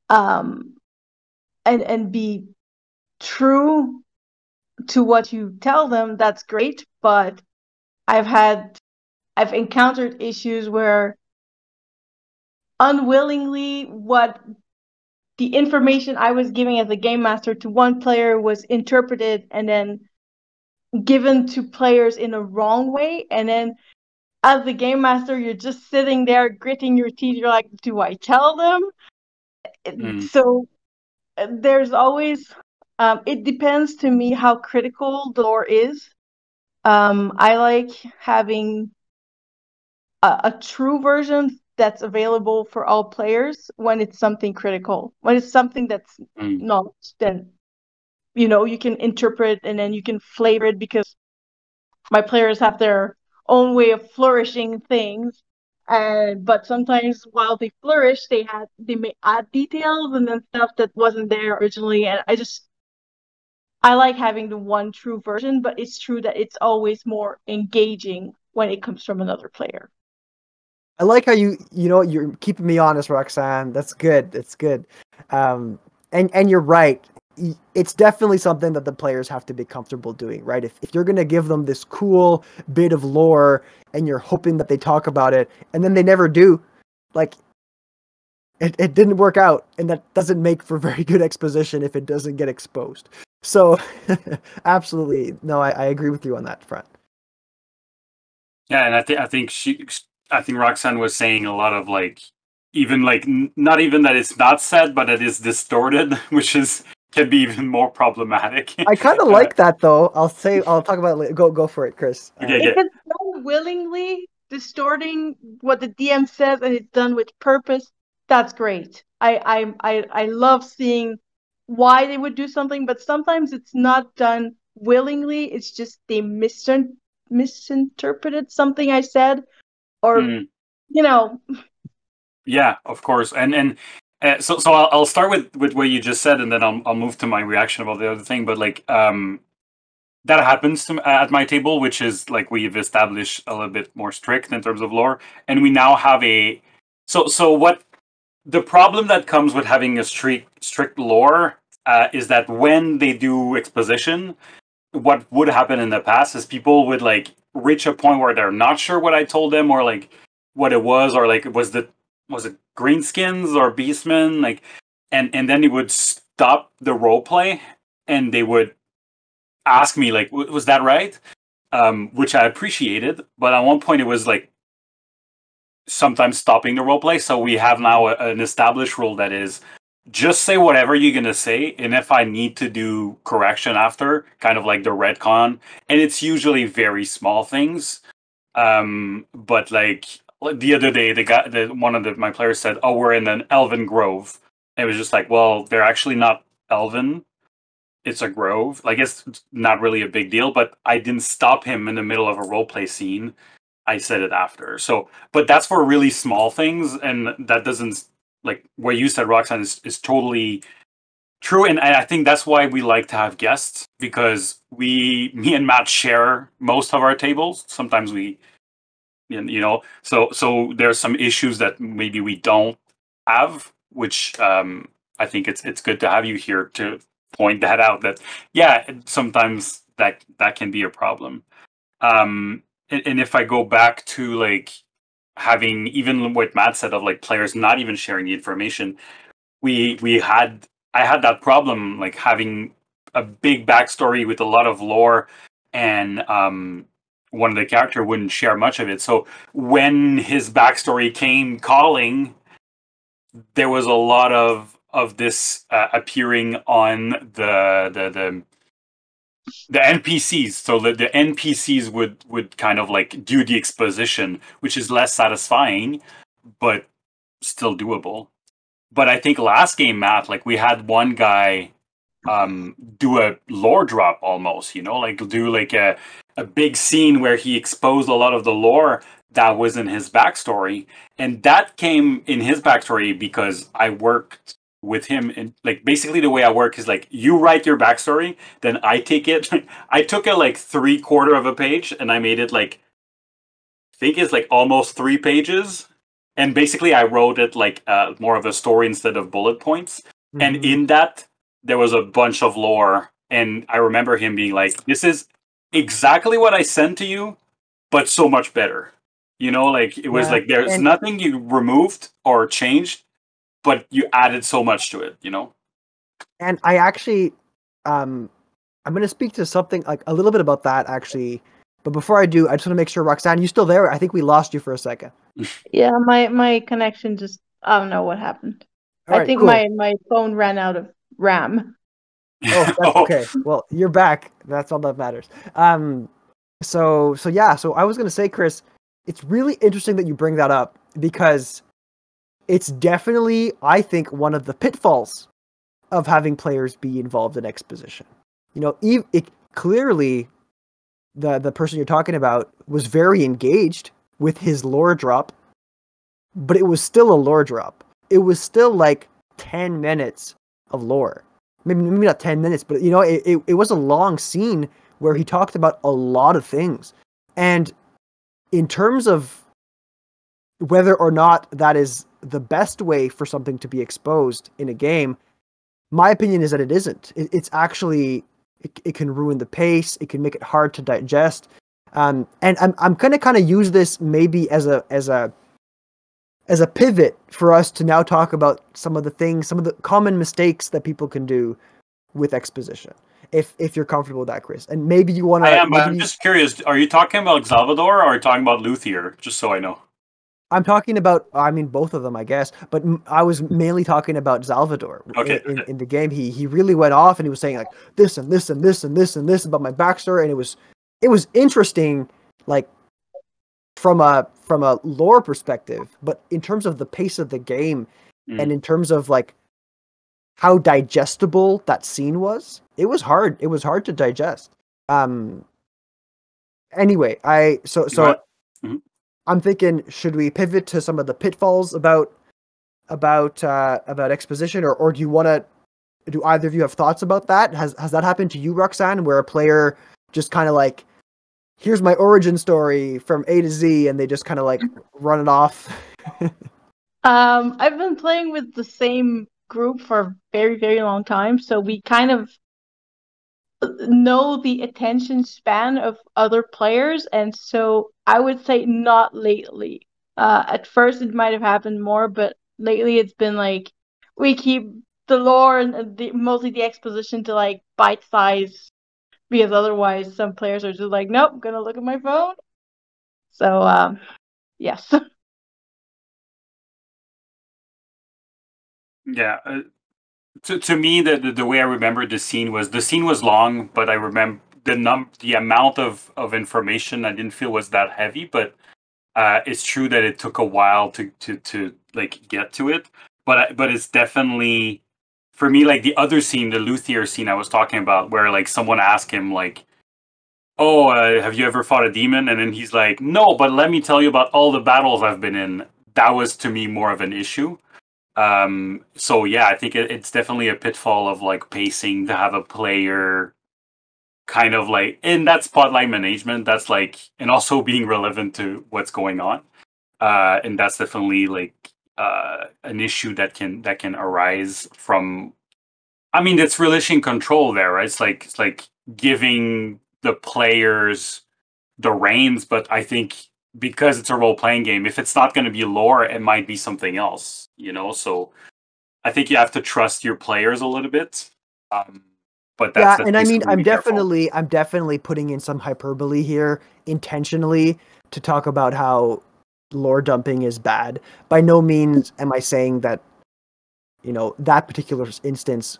um, and and be true to what you tell them, that's great. But I've had, I've encountered issues where unwillingly what the information I was giving as a game master to one player was interpreted and then given to players in a wrong way. And then as the game master, you're just sitting there gritting your teeth. You're like, do I tell them? Mm. So uh, there's always, um, it depends to me how critical the lore is. Um, I like having a, a true version that's available for all players when it's something critical. When it's something that's Mm. not, then you know you can interpret and then you can flavor it because my players have their own way of flourishing things. And but sometimes while they flourish, they had they may add details and then stuff that wasn't there originally. And I just I like having the one true version, but it's true that it's always more engaging when it comes from another player. I like how you you know you're keeping me honest, Roxanne. That's good. That's good. Um, and and you're right. It's definitely something that the players have to be comfortable doing, right? If if you're gonna give them this cool bit of lore and you're hoping that they talk about it and then they never do, like it, it didn't work out, and that doesn't make for very good exposition if it doesn't get exposed. So absolutely, no, I, I agree with you on that front. Yeah, and I think I think she, I think Roxanne was saying a lot of like, even like n- not even that it's not said, but it is distorted, which is can be even more problematic. I kind of Uh, like that though. I'll say I'll talk about it later. Go go for it, Chris. Okay, yeah. If it's done willingly, distorting what the DM says, and it's done with purpose, that's great. I I I, I love seeing why they would do something, but sometimes it's not done willingly. It's just they misin- misinterpreted something I said, or Mm. you know, Yeah, of course, and and Uh, so, so I'll, I'll start with with what you just said, and then I'll I'll move to my reaction about the other thing. But like, um, that happens to, at my table, which is like we've established a little bit more strict in terms of lore, and we now have a. So, so what the problem that comes with having a strict strict lore uh, is that when they do exposition, what would happen in the past is people would like reach a point where they're not sure what I told them or like what it was or like was the was it greenskins or beastmen? Like and and then they would stop the role play and they would ask me like was that right? Um which i appreciated but at one point it was like sometimes stopping the role play so we have now a, an established rule that is just say whatever you're gonna say and if i need to do correction after kind of like the retcon and it's usually very small things. Um but like the other day the guy the one of the, my players said oh we're in an elven grove. It was just like well they're actually not elven. It's a grove. Like it's not really a big deal but i didn't stop him in the middle of a role play scene. I said it after. So but that's for really small things and that doesn't like what you said roxanne is, is totally true. And i think that's why we like to have guests because we me and matt share most of our tables. Sometimes we you know so so there's some issues that maybe we don't have which um i think it's it's good to have you here to point that out that yeah sometimes that that can be a problem. Um and, and if i go back to like having even what matt said of like players not even sharing the information we we had i had that problem like having a big backstory with a lot of lore and um one of the character wouldn't share much of it. So when his backstory came calling, there was a lot of of this uh, appearing on the the the the NPCs. So the, the NPCs would would kind of like do the exposition, which is less satisfying, but still doable. But I think last game, Matt, like we had one guy um do a lore drop almost you know like do like a a big scene where he exposed a lot of the lore that was in his backstory. And that came in his backstory because i worked with him and like basically the way i work is like you write your backstory then i take it. I took it like three quarter of a page and i made it like i think it's like almost three pages. And basically i wrote it like uh, more of a story instead of bullet points. Mm-hmm. and in that there was a bunch of lore and i remember him being like this is exactly what i sent to you but so much better. You know like it was yeah. like there's and- nothing you removed or changed but you added so much to it you know? And i actually um i'm going to speak to something like a little bit about that actually. But before i do i just want to make sure roxanne you still there? I think we lost you for a second. Yeah my my connection just i don't know what happened. All i right, think cool. my my phone ran out of RAM. Oh, that's oh. okay. Well, you're back. That's all that matters. Um, so so yeah. So I was gonna say, Chris, it's really interesting that you bring that up because it's definitely, I think, one of the pitfalls of having players be involved in exposition. You know, it clearly the the person you're talking about was very engaged with his lore drop, but it was still a lore drop. It was still like 10 minutes of lore. Maybe maybe not ten minutes, but you know, it, it, it was a long scene where he talked about a lot of things. And in terms of whether or not that is the best way for something to be exposed in a game, my opinion is that it isn't. It, it's actually it, it can ruin the pace. It can make it hard to digest. Um, and I'm I'm gonna kind of use this maybe as a as a as a pivot for us to now talk about some of the things, some of the common mistakes that people can do with exposition. If if you're comfortable with that, Chris, and maybe you want to. I am. I'm just curious. Are you talking about Xalvador or are you talking about Luthier? Just so I know. I'm talking about. I mean, both of them, I guess. But I was mainly talking about Salvador. Okay. In, in, in the game, he he really went off and he was saying like this and this and this and this and this about my backstory, and it was it was interesting. Like from a from a lore perspective, but in terms of the pace of the game mm. and in terms of like how digestible that scene was, it was hard. It was hard to digest. Um anyway, I so so mm-hmm. I'm thinking should we pivot to some of the pitfalls about about uh, about exposition, or or do you want to? Do either of you have thoughts about that? Has has that happened to you, Roxanne, where a player just kind of like, here's my origin story from A to Z, and they just kind of like run it off? um, I've been playing with the same group for a very very long time, so we kind of know the attention span of other players, and so I would say not lately. Uh, at first, it might have happened more, but lately it's been like we keep the lore and the, mostly the exposition to like bite size because otherwise some players are just like, nope, gonna look at my phone. So um, yes. Yeah, uh, to to me, the, the, the way I remember the scene was the scene was long, but I remember the num the amount of of information I didn't feel was that heavy. But uh, it's true that it took a while to to to like get to it. But but it's definitely for me like the other scene, the Luthier scene I was talking about, where like someone asked him like. Oh, uh, have you ever fought a demon? And then he's like, "No, but let me tell you about all the battles I've been in." That was to me more of an issue um, so yeah, I think it, it's definitely a pitfall of like pacing to have a player kind of like in that spotlight management. That's like and also being relevant to what's going on. Uh, and that's definitely like uh, an issue that can that can arise from. I mean, it's relishing control there, right? It's like it's like giving the players the reins, but I think because it's a role playing game, if it's not going to be lore, it might be something else, you know? So I think you have to trust your players a little bit. Um, but yeah, and I mean, I'm definitely, careful. I'm definitely putting in some hyperbole here intentionally to talk about how lore dumping is bad. By no means am I saying that, you know, that particular instance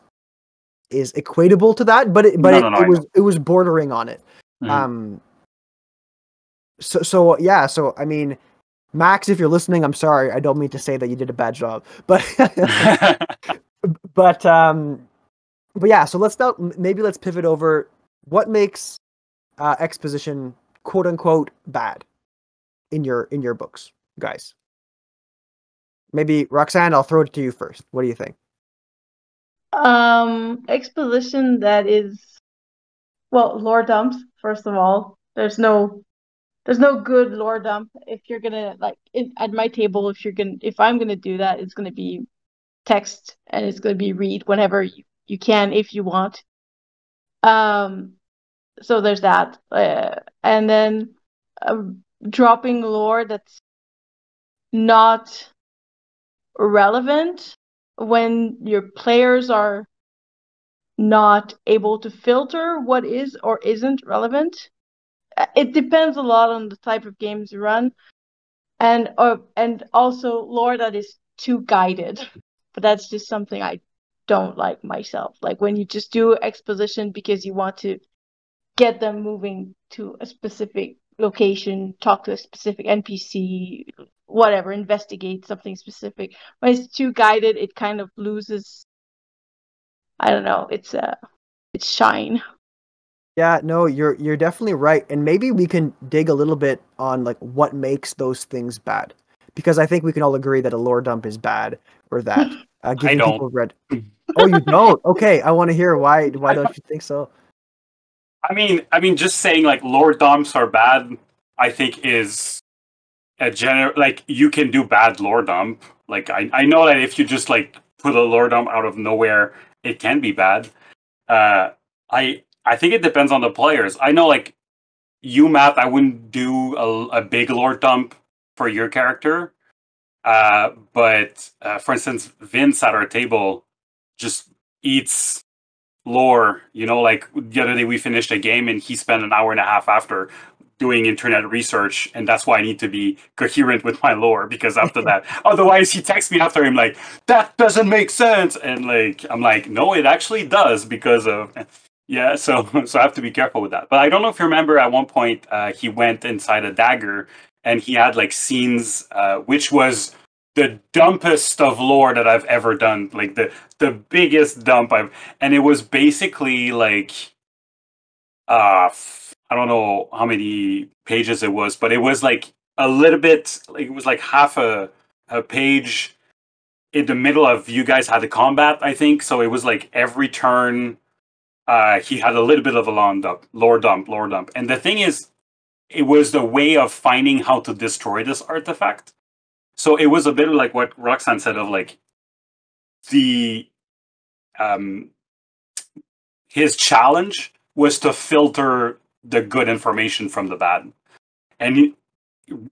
is equatable to that, but it, but no, it, no, no, it was, it was bordering on it. Mm-hmm. Um, so so yeah so i mean max if you're listening i'm sorry i don't mean to say that you did a bad job but but um but yeah so let's now maybe let's pivot over what makes uh, exposition quote unquote bad in your in your books guys. Maybe roxanne i'll throw it to you first. What do you think? Um exposition that is well lore dumps first of all. There's no there's no good lore dump if you're gonna like at my table if you're gonna if i'm gonna do that it's gonna be text and it's gonna be read whenever you, you can if you want. Um so there's that. Uh, and then uh, dropping lore that's not relevant when your players are not able to filter what is or isn't relevant it depends a lot on the type of games you run, and uh, and also lore that is too guided. But that's just something I don't like myself. Like when you just do exposition because you want to get them moving to a specific location, talk to a specific NPC, whatever, investigate something specific. When it's too guided, it kind of loses. I don't know. It's uh, it's shine. Yeah, no, you're you're definitely right, and maybe we can dig a little bit on like what makes those things bad, because I think we can all agree that a lore dump is bad, or that uh, giving people red. oh, you don't? Okay, I want to hear why. Why don't you think so? I mean, I mean, just saying like lore dumps are bad. I think is a general like you can do bad lore dump. Like I I know that if you just like put a lore dump out of nowhere, it can be bad. Uh, I I think it depends on the players. I know, like you, Matt, I wouldn't do a, a big lore dump for your character. Uh, but uh, for instance, Vince at our table just eats lore. You know, like the other day we finished a game and he spent an hour and a half after doing internet research, and that's why I need to be coherent with my lore because after that, otherwise he texts me after him like that doesn't make sense, and like I'm like no, it actually does because of yeah, so so I have to be careful with that. But I don't know if you remember at one point uh, he went inside a dagger and he had like scenes uh, which was the dumpest of lore that I've ever done, like the the biggest dump I've, and it was basically like, uh, I don't know how many pages it was, but it was like a little bit, like it was like half a a page in the middle of you guys had the combat, I think. So it was like every turn, uh, he had a little bit of a lore dump, lore dump, lore dump. And the thing is, it was the way of finding how to destroy this artifact. So it was a bit like what Roxanne said of like the um his challenge was to filter the good information from the bad. And he,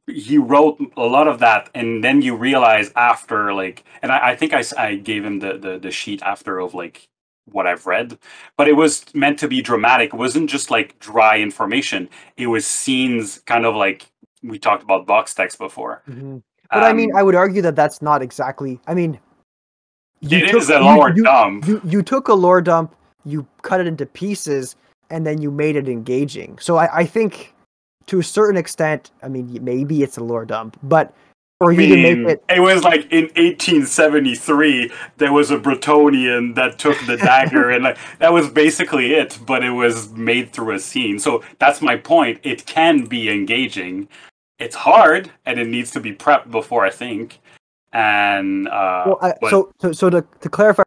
he wrote a lot of that and then you realize after like and i, I think I, I gave him the, the the sheet after of like what i've read but it was meant to be dramatic it wasn't just like dry information it was scenes kind of like we talked about box text before Mm-hmm. But I mean, Um, I would argue that that's not exactly. I mean, you it took- is a you- you, dump You you took a lore dump, you cut it into pieces, and then you made it engaging. So I, I think, to a certain extent, I mean, maybe it's a lore dump, but for I you to mean, make it, it was like in 1873 there was a Bretonnian that took the dagger and like that was basically it but it was made through a scene so that's my point it can be engaging it's hard and it needs to be prepped before I think and uh well, I, but- so so so to to clarify.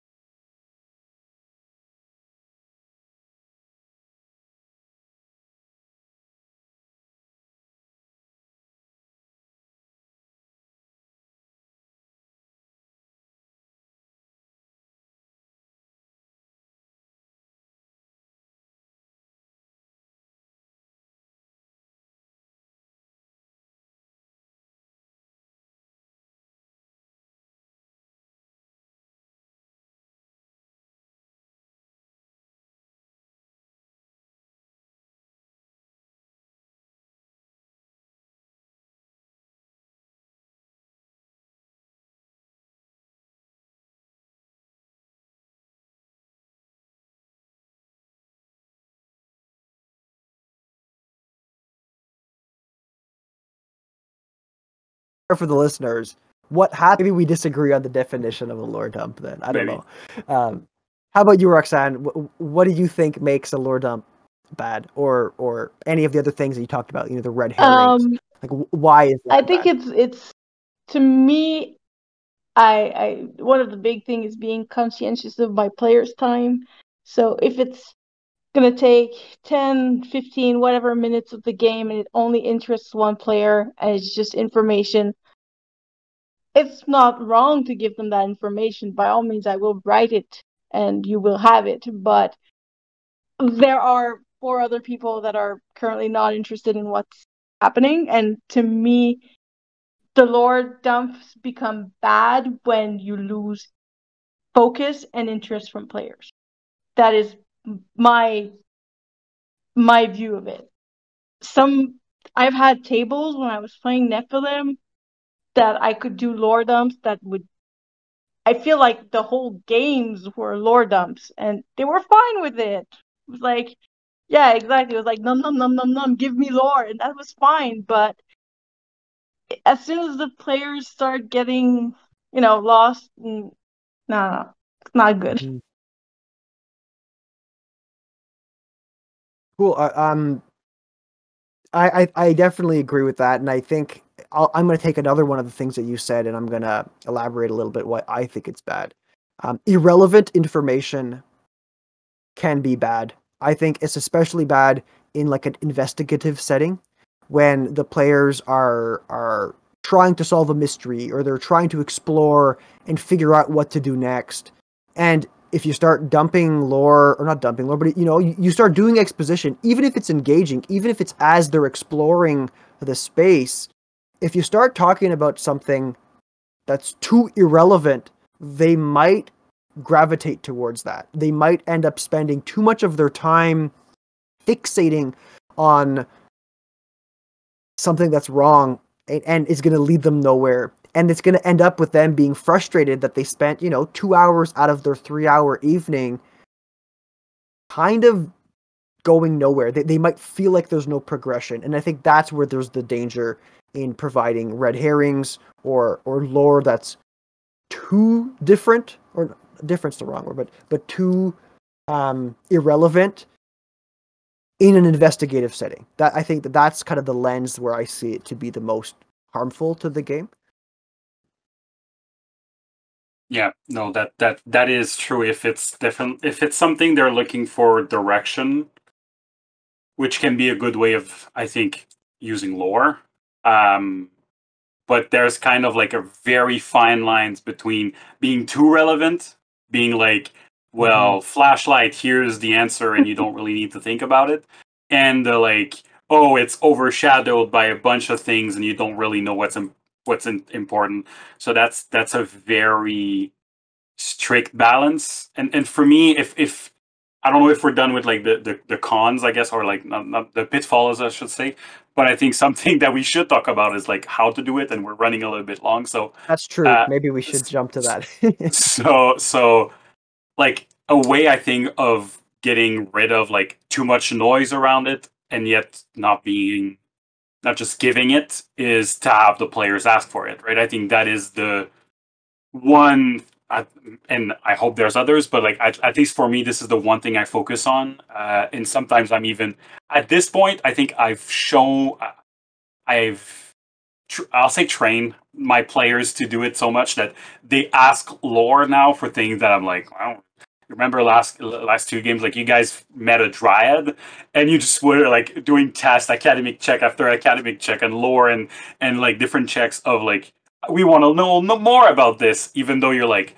For the listeners, what happened? Maybe we disagree on the definition of a lore dump. Then I don't Maybe. know. Um, how about you, Roxanne? Wh- What do you think makes a lore dump bad, or or any of the other things that you talked about? You know, the red herrings. Um, like, wh- why is that I think bad? it's it's to me, I I one of the big things is being conscientious of my players' time. So if it's gonna take 10, 15, whatever minutes of the game and it only interests one player and it's just information, it's not wrong to give them that information. By all means, I will write it and you will have it. But there are four other people that are currently not interested in what's happening. And to me, the lore dumps become bad when you lose focus and interest from players. That is my my view of it. Some I've had tables when I was playing Nephilim that I could do lore dumps that would I feel like the whole games were lore dumps and they were fine with it. It was like yeah, exactly. It was like num num num num num, give me lore, and that was fine. But as soon as the players start getting, you know, lost, no, it's not good. Hmm. Cool. Uh, um, I, I I definitely agree with that, and I think I'll, I'm going to take another one of the things that you said, and I'm going to elaborate a little bit why I think it's bad. Um, irrelevant information can be bad. I think it's especially bad in like an investigative setting when the players are are trying to solve a mystery or they're trying to explore and figure out what to do next. And if you start dumping lore or not dumping lore, but you know, you, start doing exposition, even if it's engaging, even if it's as they're exploring the space, if you start talking about something that's too irrelevant, they might gravitate towards that. They might end up spending too much of their time fixating on something that's wrong and, and is going to lead them nowhere and it's going to end up with them being frustrated that they spent you know two hours out of their three hour evening kind of going nowhere. They, they might feel like there's no progression and i think that's where there's the danger in providing red herrings or or lore that's too different or different's the wrong word but but too um irrelevant in an investigative setting. That i think that that's kind of the lens where i see it to be the most harmful to the game Yeah, no, that that that is true. If it's different, if it's something they're looking for direction, which can be a good way of, I think, using lore. Um, but there's kind of like a very fine lines between being too relevant, being like, well, mm-hmm. flashlight, here's the answer, and you don't really need to think about it, and the like, oh, it's overshadowed by a bunch of things, and you don't really know what's what's in, important. So that's that's a very strict balance. And and for me, if if I don't know if we're done with like the the, the cons, I guess, or like not, not the pitfalls, I should say. But I think something that we should talk about is like how to do it, and we're running a little bit long. So that's true. Uh, Maybe we should jump to that. so so like a way I think of getting rid of like too much noise around it and yet not being not just giving it is to have the players ask for it right? I think that is the one and i hope there's others but like at, at, least for me this is the one thing i focus on uh, and sometimes i'm even at this point i think i've shown i've i'll say train my players to do it so much that they ask lore now for things that i'm like i don't remember last last two games like you guys met a dryad and you just were like doing test academic check after academic check and lore and and like different checks of like we want to know more about this even though you're like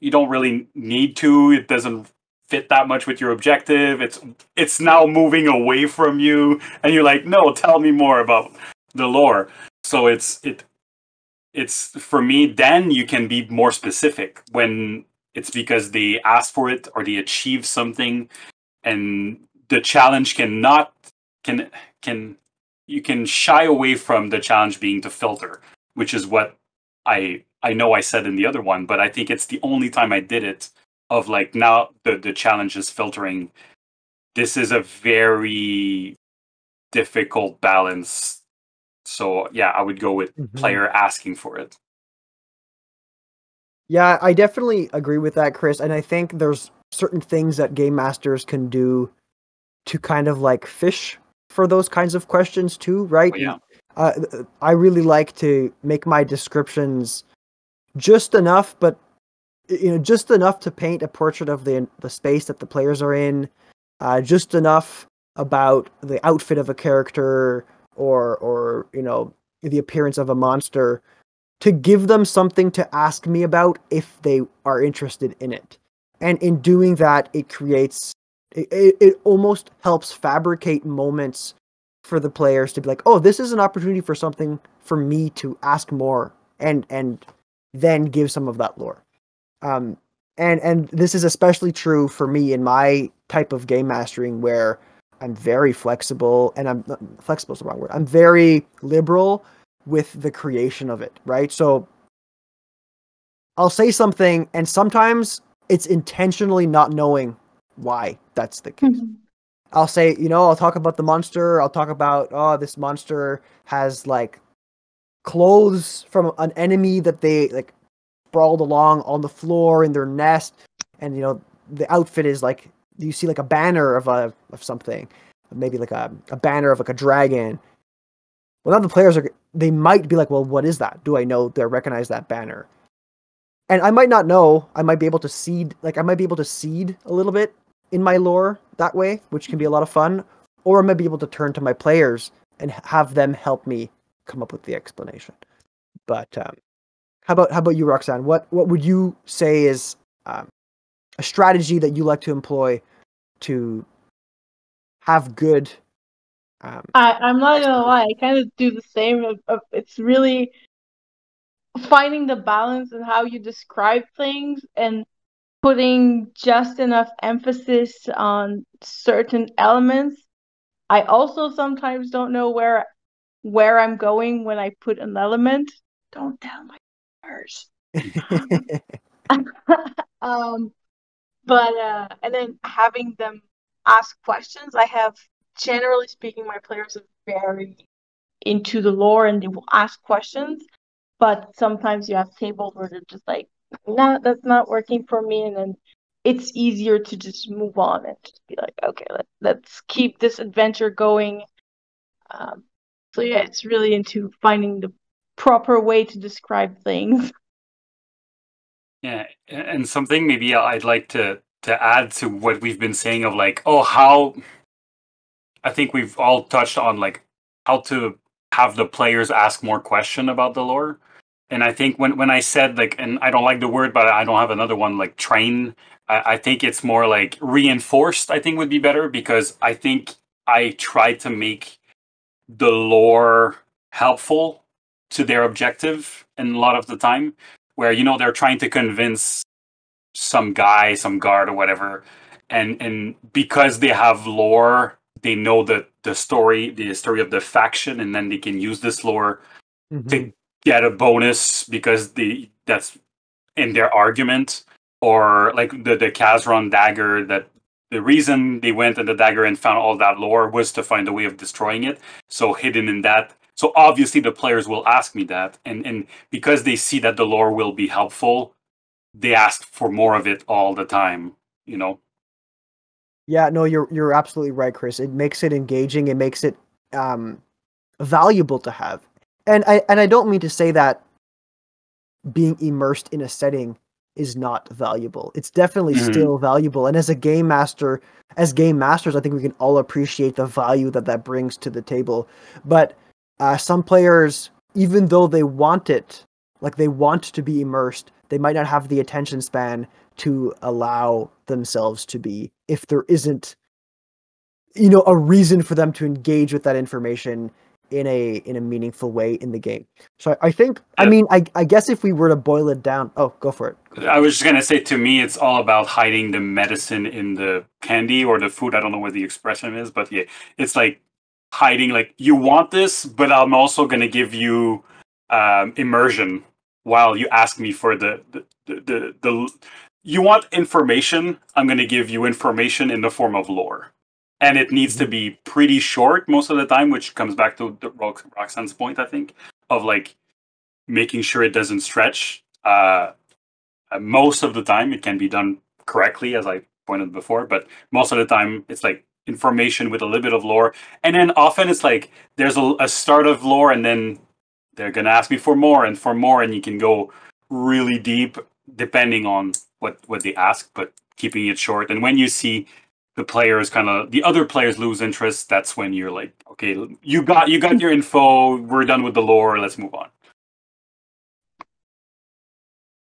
you don't really need to it doesn't fit that much with your objective it's it's now moving away from you and you're like no tell me more about the lore. So it's it it's for me then you can be more specific when it's because they ask for it or they achieve something and the challenge cannot can can you can shy away from the challenge being to filter which is what i i know i said in the other one but i think it's the only time i did it of like now the the challenge is filtering. This is a very difficult balance. So yeah i would go with mm-hmm. player asking for it yeah, I definitely agree with that, Chris. And I think there's certain things that game masters can do to kind of like fish for those kinds of questions too, right? Oh, yeah. Uh, I really like to make my descriptions just enough, but you know, just enough to paint a portrait of the the space that the players are in, uh, just enough about the outfit of a character or or you know the appearance of a monster to give them something to ask me about if they are interested in it. And in doing that, it creates, it, it, almost helps fabricate moments for the players to be like, oh, this is an opportunity for something for me to ask more and, and then give some of that lore. Um, and, and this is especially true for me in my type of game mastering where I'm very flexible and I'm flexible is the wrong word. I'm very liberal with the creation of it, right? So I'll say something, and sometimes it's intentionally not knowing why that's the case. Mm-hmm. I'll say, you know, I'll talk about the monster. I'll talk about, oh, this monster has like clothes from an enemy that they like sprawled along on the floor in their nest, and you know, the outfit is like you see like a banner of a of something, maybe like a, a banner of like a dragon, well, now the players are they might be like, well, what is that? Do I know? Do I recognize that banner? And I might not know. I might be able to seed, like I might be able to seed a little bit in my lore that way, which can be a lot of fun. Or I might be able to turn to my players and have them help me come up with the explanation. But um, how about how about you, Roxanne? What what would you say is um, a strategy that you like to employ to have good um, I, I'm not gonna lie, I kind of do the same. It's really finding the balance in how you describe things and putting just enough emphasis on certain elements. I also sometimes don't know where where I'm going when I put an element. Don't tell my players. um, but uh, and then having them ask questions. I have generally speaking, my players are very into the lore and they will ask questions. But sometimes you have tables where they're just like, no, that's not working for me. And then it's easier to just move on and just be like, okay, let, let's keep this adventure going. Um, so, yeah, it's really into finding the proper way to describe things. Yeah, and something maybe I'd like to to add to what we've been saying of like, oh, how I think we've all touched on like how to have the players ask more question about the lore. And I think when when I said like, and I don't like the word, but I don't have another one like train. I, I think it's more like reinforced. I think would be better because I think I tried to make the lore helpful to their objective and a lot of the time where you know they're trying to convince some guy some guard or whatever and and because they have lore they know the the story the story of the faction and then they can use this lore mm-hmm. to get a bonus because the that's in their argument or like the the Kazron dagger that the reason they went in the dagger and found all that lore was to find a way of destroying it so hidden in that so obviously the players will ask me that, and and because they see that the lore will be helpful, they ask for more of it all the time. You know. Yeah, no, you're you're absolutely right, Chris. It makes it engaging. It makes it um, valuable to have. And I and I don't mean to say that being immersed in a setting is not valuable. It's definitely mm-hmm. still valuable. And as a game master, as game masters, I think we can all appreciate the value that that brings to the table. But uh, some players, even though they want it, like they want to be immersed, they might not have the attention span to allow themselves to be if there isn't you know a reason for them to engage with that information in a in a meaningful way in the game. So i, I think i mean I, I guess if we were to boil it down oh go for it. I was just going to say to me it's all about hiding the medicine in the candy or the food. I don't know what the expression is but yeah it's like hiding like you want this, but I'm also going to give you um, immersion while you ask me for the the, the the, the you want information. I'm going to give you information in the form of lore, and it needs to be pretty short most of the time, which comes back to the Rox- Roxanne's point, I think, of like making sure it doesn't stretch. Uh, uh, most of the time, it can be done correctly, as I pointed before, but most of the time, it's like information with a little bit of lore. And then often it's like there's a, a start of lore, and then they're gonna ask me for more and for more, and you can go really deep depending on what what they ask, but keeping it short. And when you see the players kind of the other players lose interest, that's when you're like, okay, you got you got your info. We're done with the lore. Let's move on.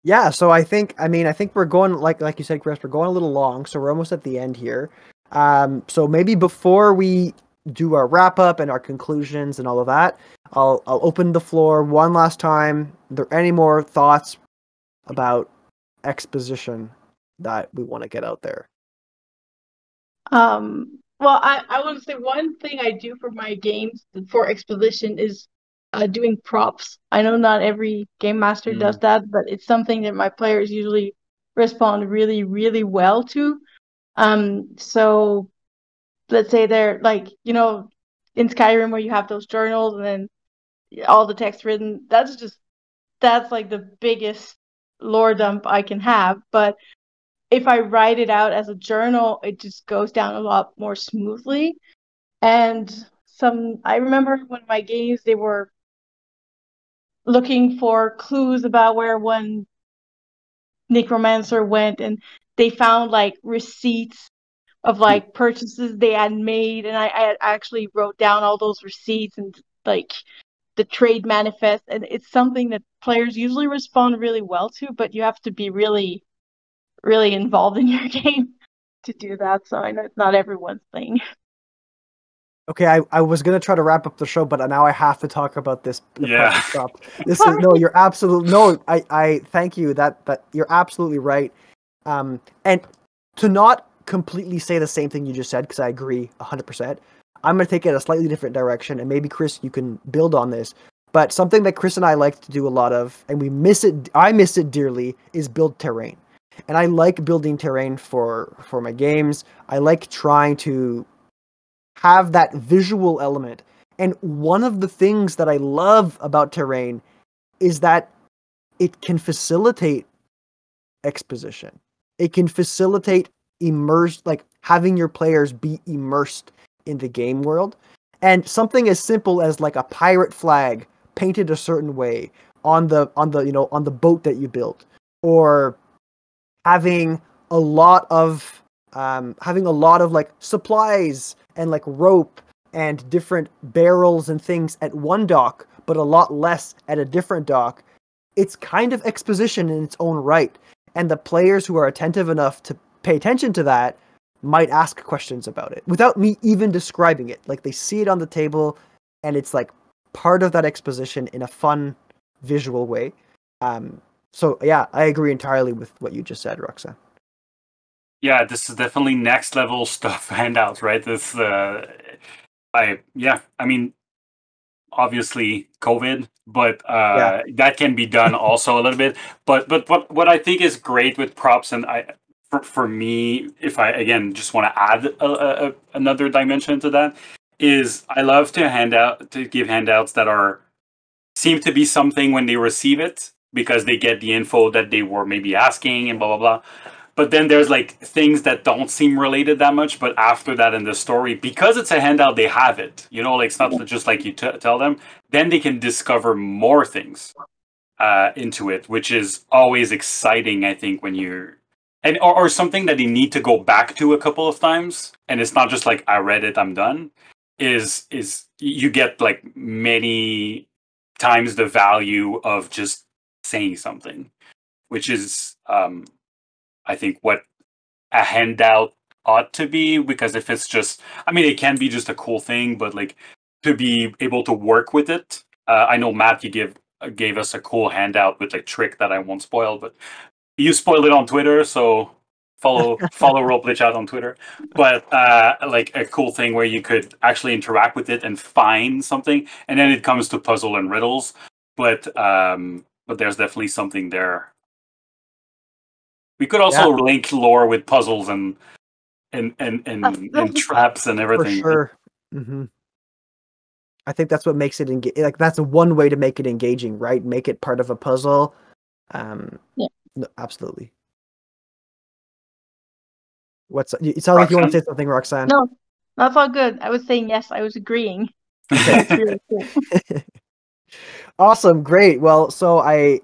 Yeah, so I think I mean I think we're going like like you said, Chris, we're going a little long, so we're almost at the end here. Um, so maybe before we do our wrap up and our conclusions and all of that, I'll I'll open the floor one last time. Are there any more thoughts about exposition that we want to get out there? Um, well, I, I want to say one thing I do for my games for exposition is uh, doing props. I know not every game master mm. does that, but it's something that my players usually respond really, really well to. Um, so let's say they're like, you know, in Skyrim where you have those journals and then all the text written, that's just that's like the biggest lore dump I can have. But if I write it out as a journal, it just goes down a lot more smoothly. And some I remember when my games they were looking for clues about where one necromancer went and they found like receipts of like purchases they had made and I, I actually wrote down all those receipts and like the trade manifest and it's something that players usually respond really well to but you have to be really really involved in your game to do that so i know it's not everyone's thing. Okay i, I was going to try to wrap up the show but now i have to talk about this yeah. this is no you're absolutely no i i thank you that that you're absolutely right. Um, and to not completely say the same thing you just said, because I agree 100%, I'm going to take it a slightly different direction. And maybe, Chris, you can build on this. But something that Chris and I like to do a lot of, and we miss it, I miss it dearly, is build terrain. And I like building terrain for for my games. I like trying to have that visual element. And one of the things that I love about terrain is that it can facilitate exposition. It can facilitate immersed, like having your players be immersed in the game world. And something as simple as like a pirate flag painted a certain way on the on the you know on the boat that you built or having a lot of um, having a lot of like supplies and like rope and different barrels and things at one dock, but a lot less at a different dock. It's kind of exposition in its own right, and the players who are attentive enough to pay attention to that might ask questions about it without me even describing it. Like they see it on the table, and it's like part of that exposition in a fun visual way. Um, so yeah, I agree entirely with what you just said, Roxanne. Yeah, this is definitely next level stuff handouts, right? This, uh, I yeah, I mean, obviously COVID, but uh, yeah. that can be done also a little bit. But but what what I think is great with props, and I for, for me, if I again just want to add a, a, another dimension to that, is I love to hand out to give handouts that are seem to be something when they receive it because they get the info that they were maybe asking and blah blah blah. But then there's like things that don't seem related that much, but after that in the story, because it's a handout, they have it. You know, like it's not just like you t- tell them. Then they can discover more things uh, into it, which is always exciting. I think when you're and or, or something that they need to go back to a couple of times, and it's not just like I read it, I'm done. Is is you get like many times the value of just saying something, which is, um, I think, what a handout ought to be. Because if it's just, I mean, it can be just a cool thing, but like to be able to work with it. Uh, I know Matt, you give gave us a cool handout with a trick that I won't spoil, but you spoiled it on Twitter, so follow follow Roleplay Chat on Twitter. But uh, like a cool thing where you could actually interact with it and find something, and then it comes to puzzle and riddles. But um, but there's definitely something there. We could also yeah. link lore with puzzles and and and and, and traps and everything. For sure. Mm-hmm. I think that's what makes it engage. Like that's one way to make it engaging, right? Make it part of a puzzle. Um, yeah, no, absolutely. What's it sounds like you want to say something, Roxanne? No, that's all good. I was saying yes. I was agreeing. really cool. awesome, great. Well, so I,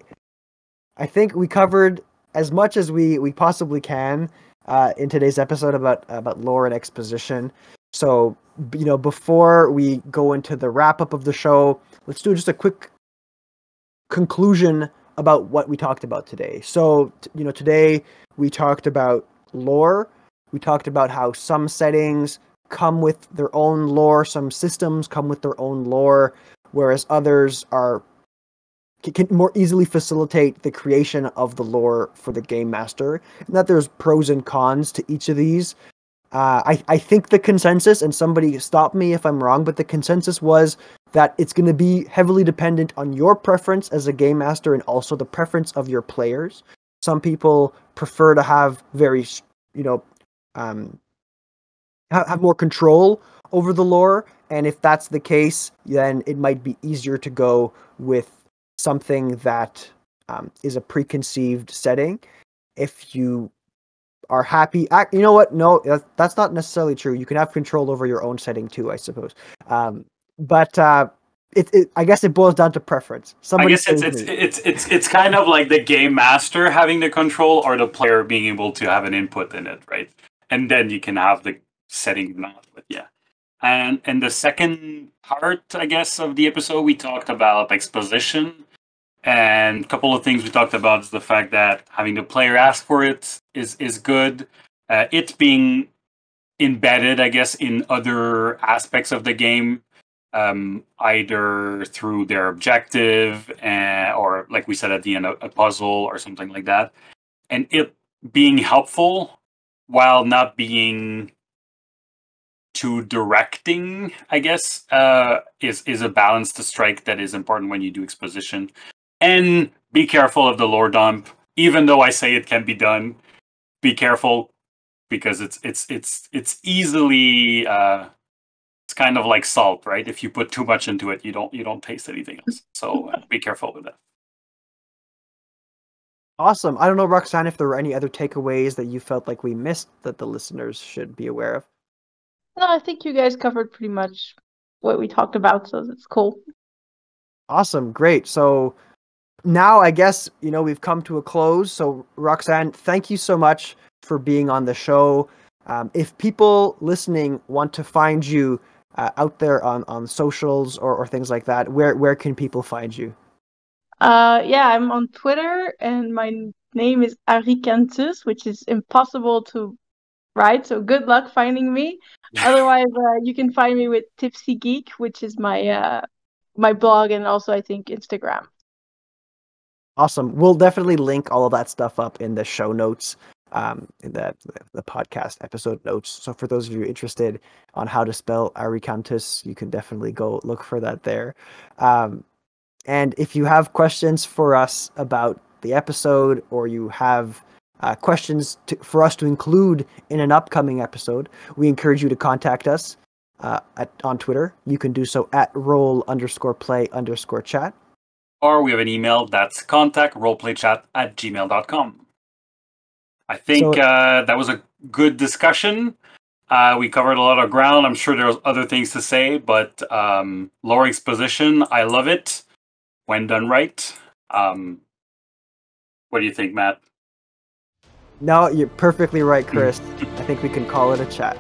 I think we covered as much as we we possibly can uh, in today's episode about about lore and exposition. So you know, before we go into the wrap up of the show, let's do just a quick conclusion about what we talked about today. So you know, today we talked about lore we talked about how some settings come with their own lore, some systems come with their own lore, whereas others are can more easily facilitate the creation of the lore for the game master, and that there's pros and cons to each of these. Uh, I, I think the consensus, and somebody stop me if I'm wrong, but the consensus was that it's going to be heavily dependent on your preference as a game master and also the preference of your players. Some people prefer to have very, you know, um, have, more control over the lore. And if that's the case, then it might be easier to go with something that um, is a preconceived setting. If you are happy, you know what? No, that's not necessarily true. You can have control over your own setting too, I suppose. Um, but uh, it, it, I guess it boils down to preference. Somebody I guess it's it's, it's it's it's kind of like the game master having the control or the player being able to have an input in it, right? and then you can have the setting not but yeah and and the second part i guess of the episode we talked about exposition and a couple of things we talked about is the fact that having the player ask for it is is good uh, it being embedded i guess in other aspects of the game um, either through their objective and, uh, or like we said at the end a, a puzzle or something like that and it being helpful while not being too directing, I guess, uh, is is a balance to strike that is important when you do exposition. And be careful of the lore dump. Even though I say it can be done, be careful because it's it's it's it's easily uh, it's kind of like salt, right? If you put too much into it, you don't you don't taste anything else. So uh, be careful with that. Awesome. I don't know, Roxanne, if there were any other takeaways that you felt like we missed that the listeners should be aware of. No, I think you guys covered pretty much what we talked about, so that's cool. Awesome. Great. So now I guess you know we've come to a close. So Roxanne, thank you so much for being on the show. Um, if people listening want to find you uh, out there on, on socials or, or things like that, where where can people find you? Uh, yeah, I'm on Twitter, and my name is Aricantus, which is impossible to write. So good luck finding me. Otherwise, uh, you can find me with Tipsy Geek, which is my uh, my blog, and also I think Instagram. Awesome. We'll definitely link all of that stuff up in the show notes, um, in the the podcast episode notes. So for those of you interested on how to spell Aricantus, you can definitely go look for that there. Um, and if you have questions for us about the episode, or you have uh, questions to, for us to include in an upcoming episode, we encourage you to contact us uh, at, on Twitter. You can do so at roll underscore play underscore chat or we have an email that's contact roleplaychat at gmail.com. I think so, uh, that was a good discussion. Uh, we covered a lot of ground. I'm sure there's other things to say, but um, lore exposition, I love it when done right. Um, what do you think, Matt? No, you're perfectly right, Chris. I think we can call it a chat.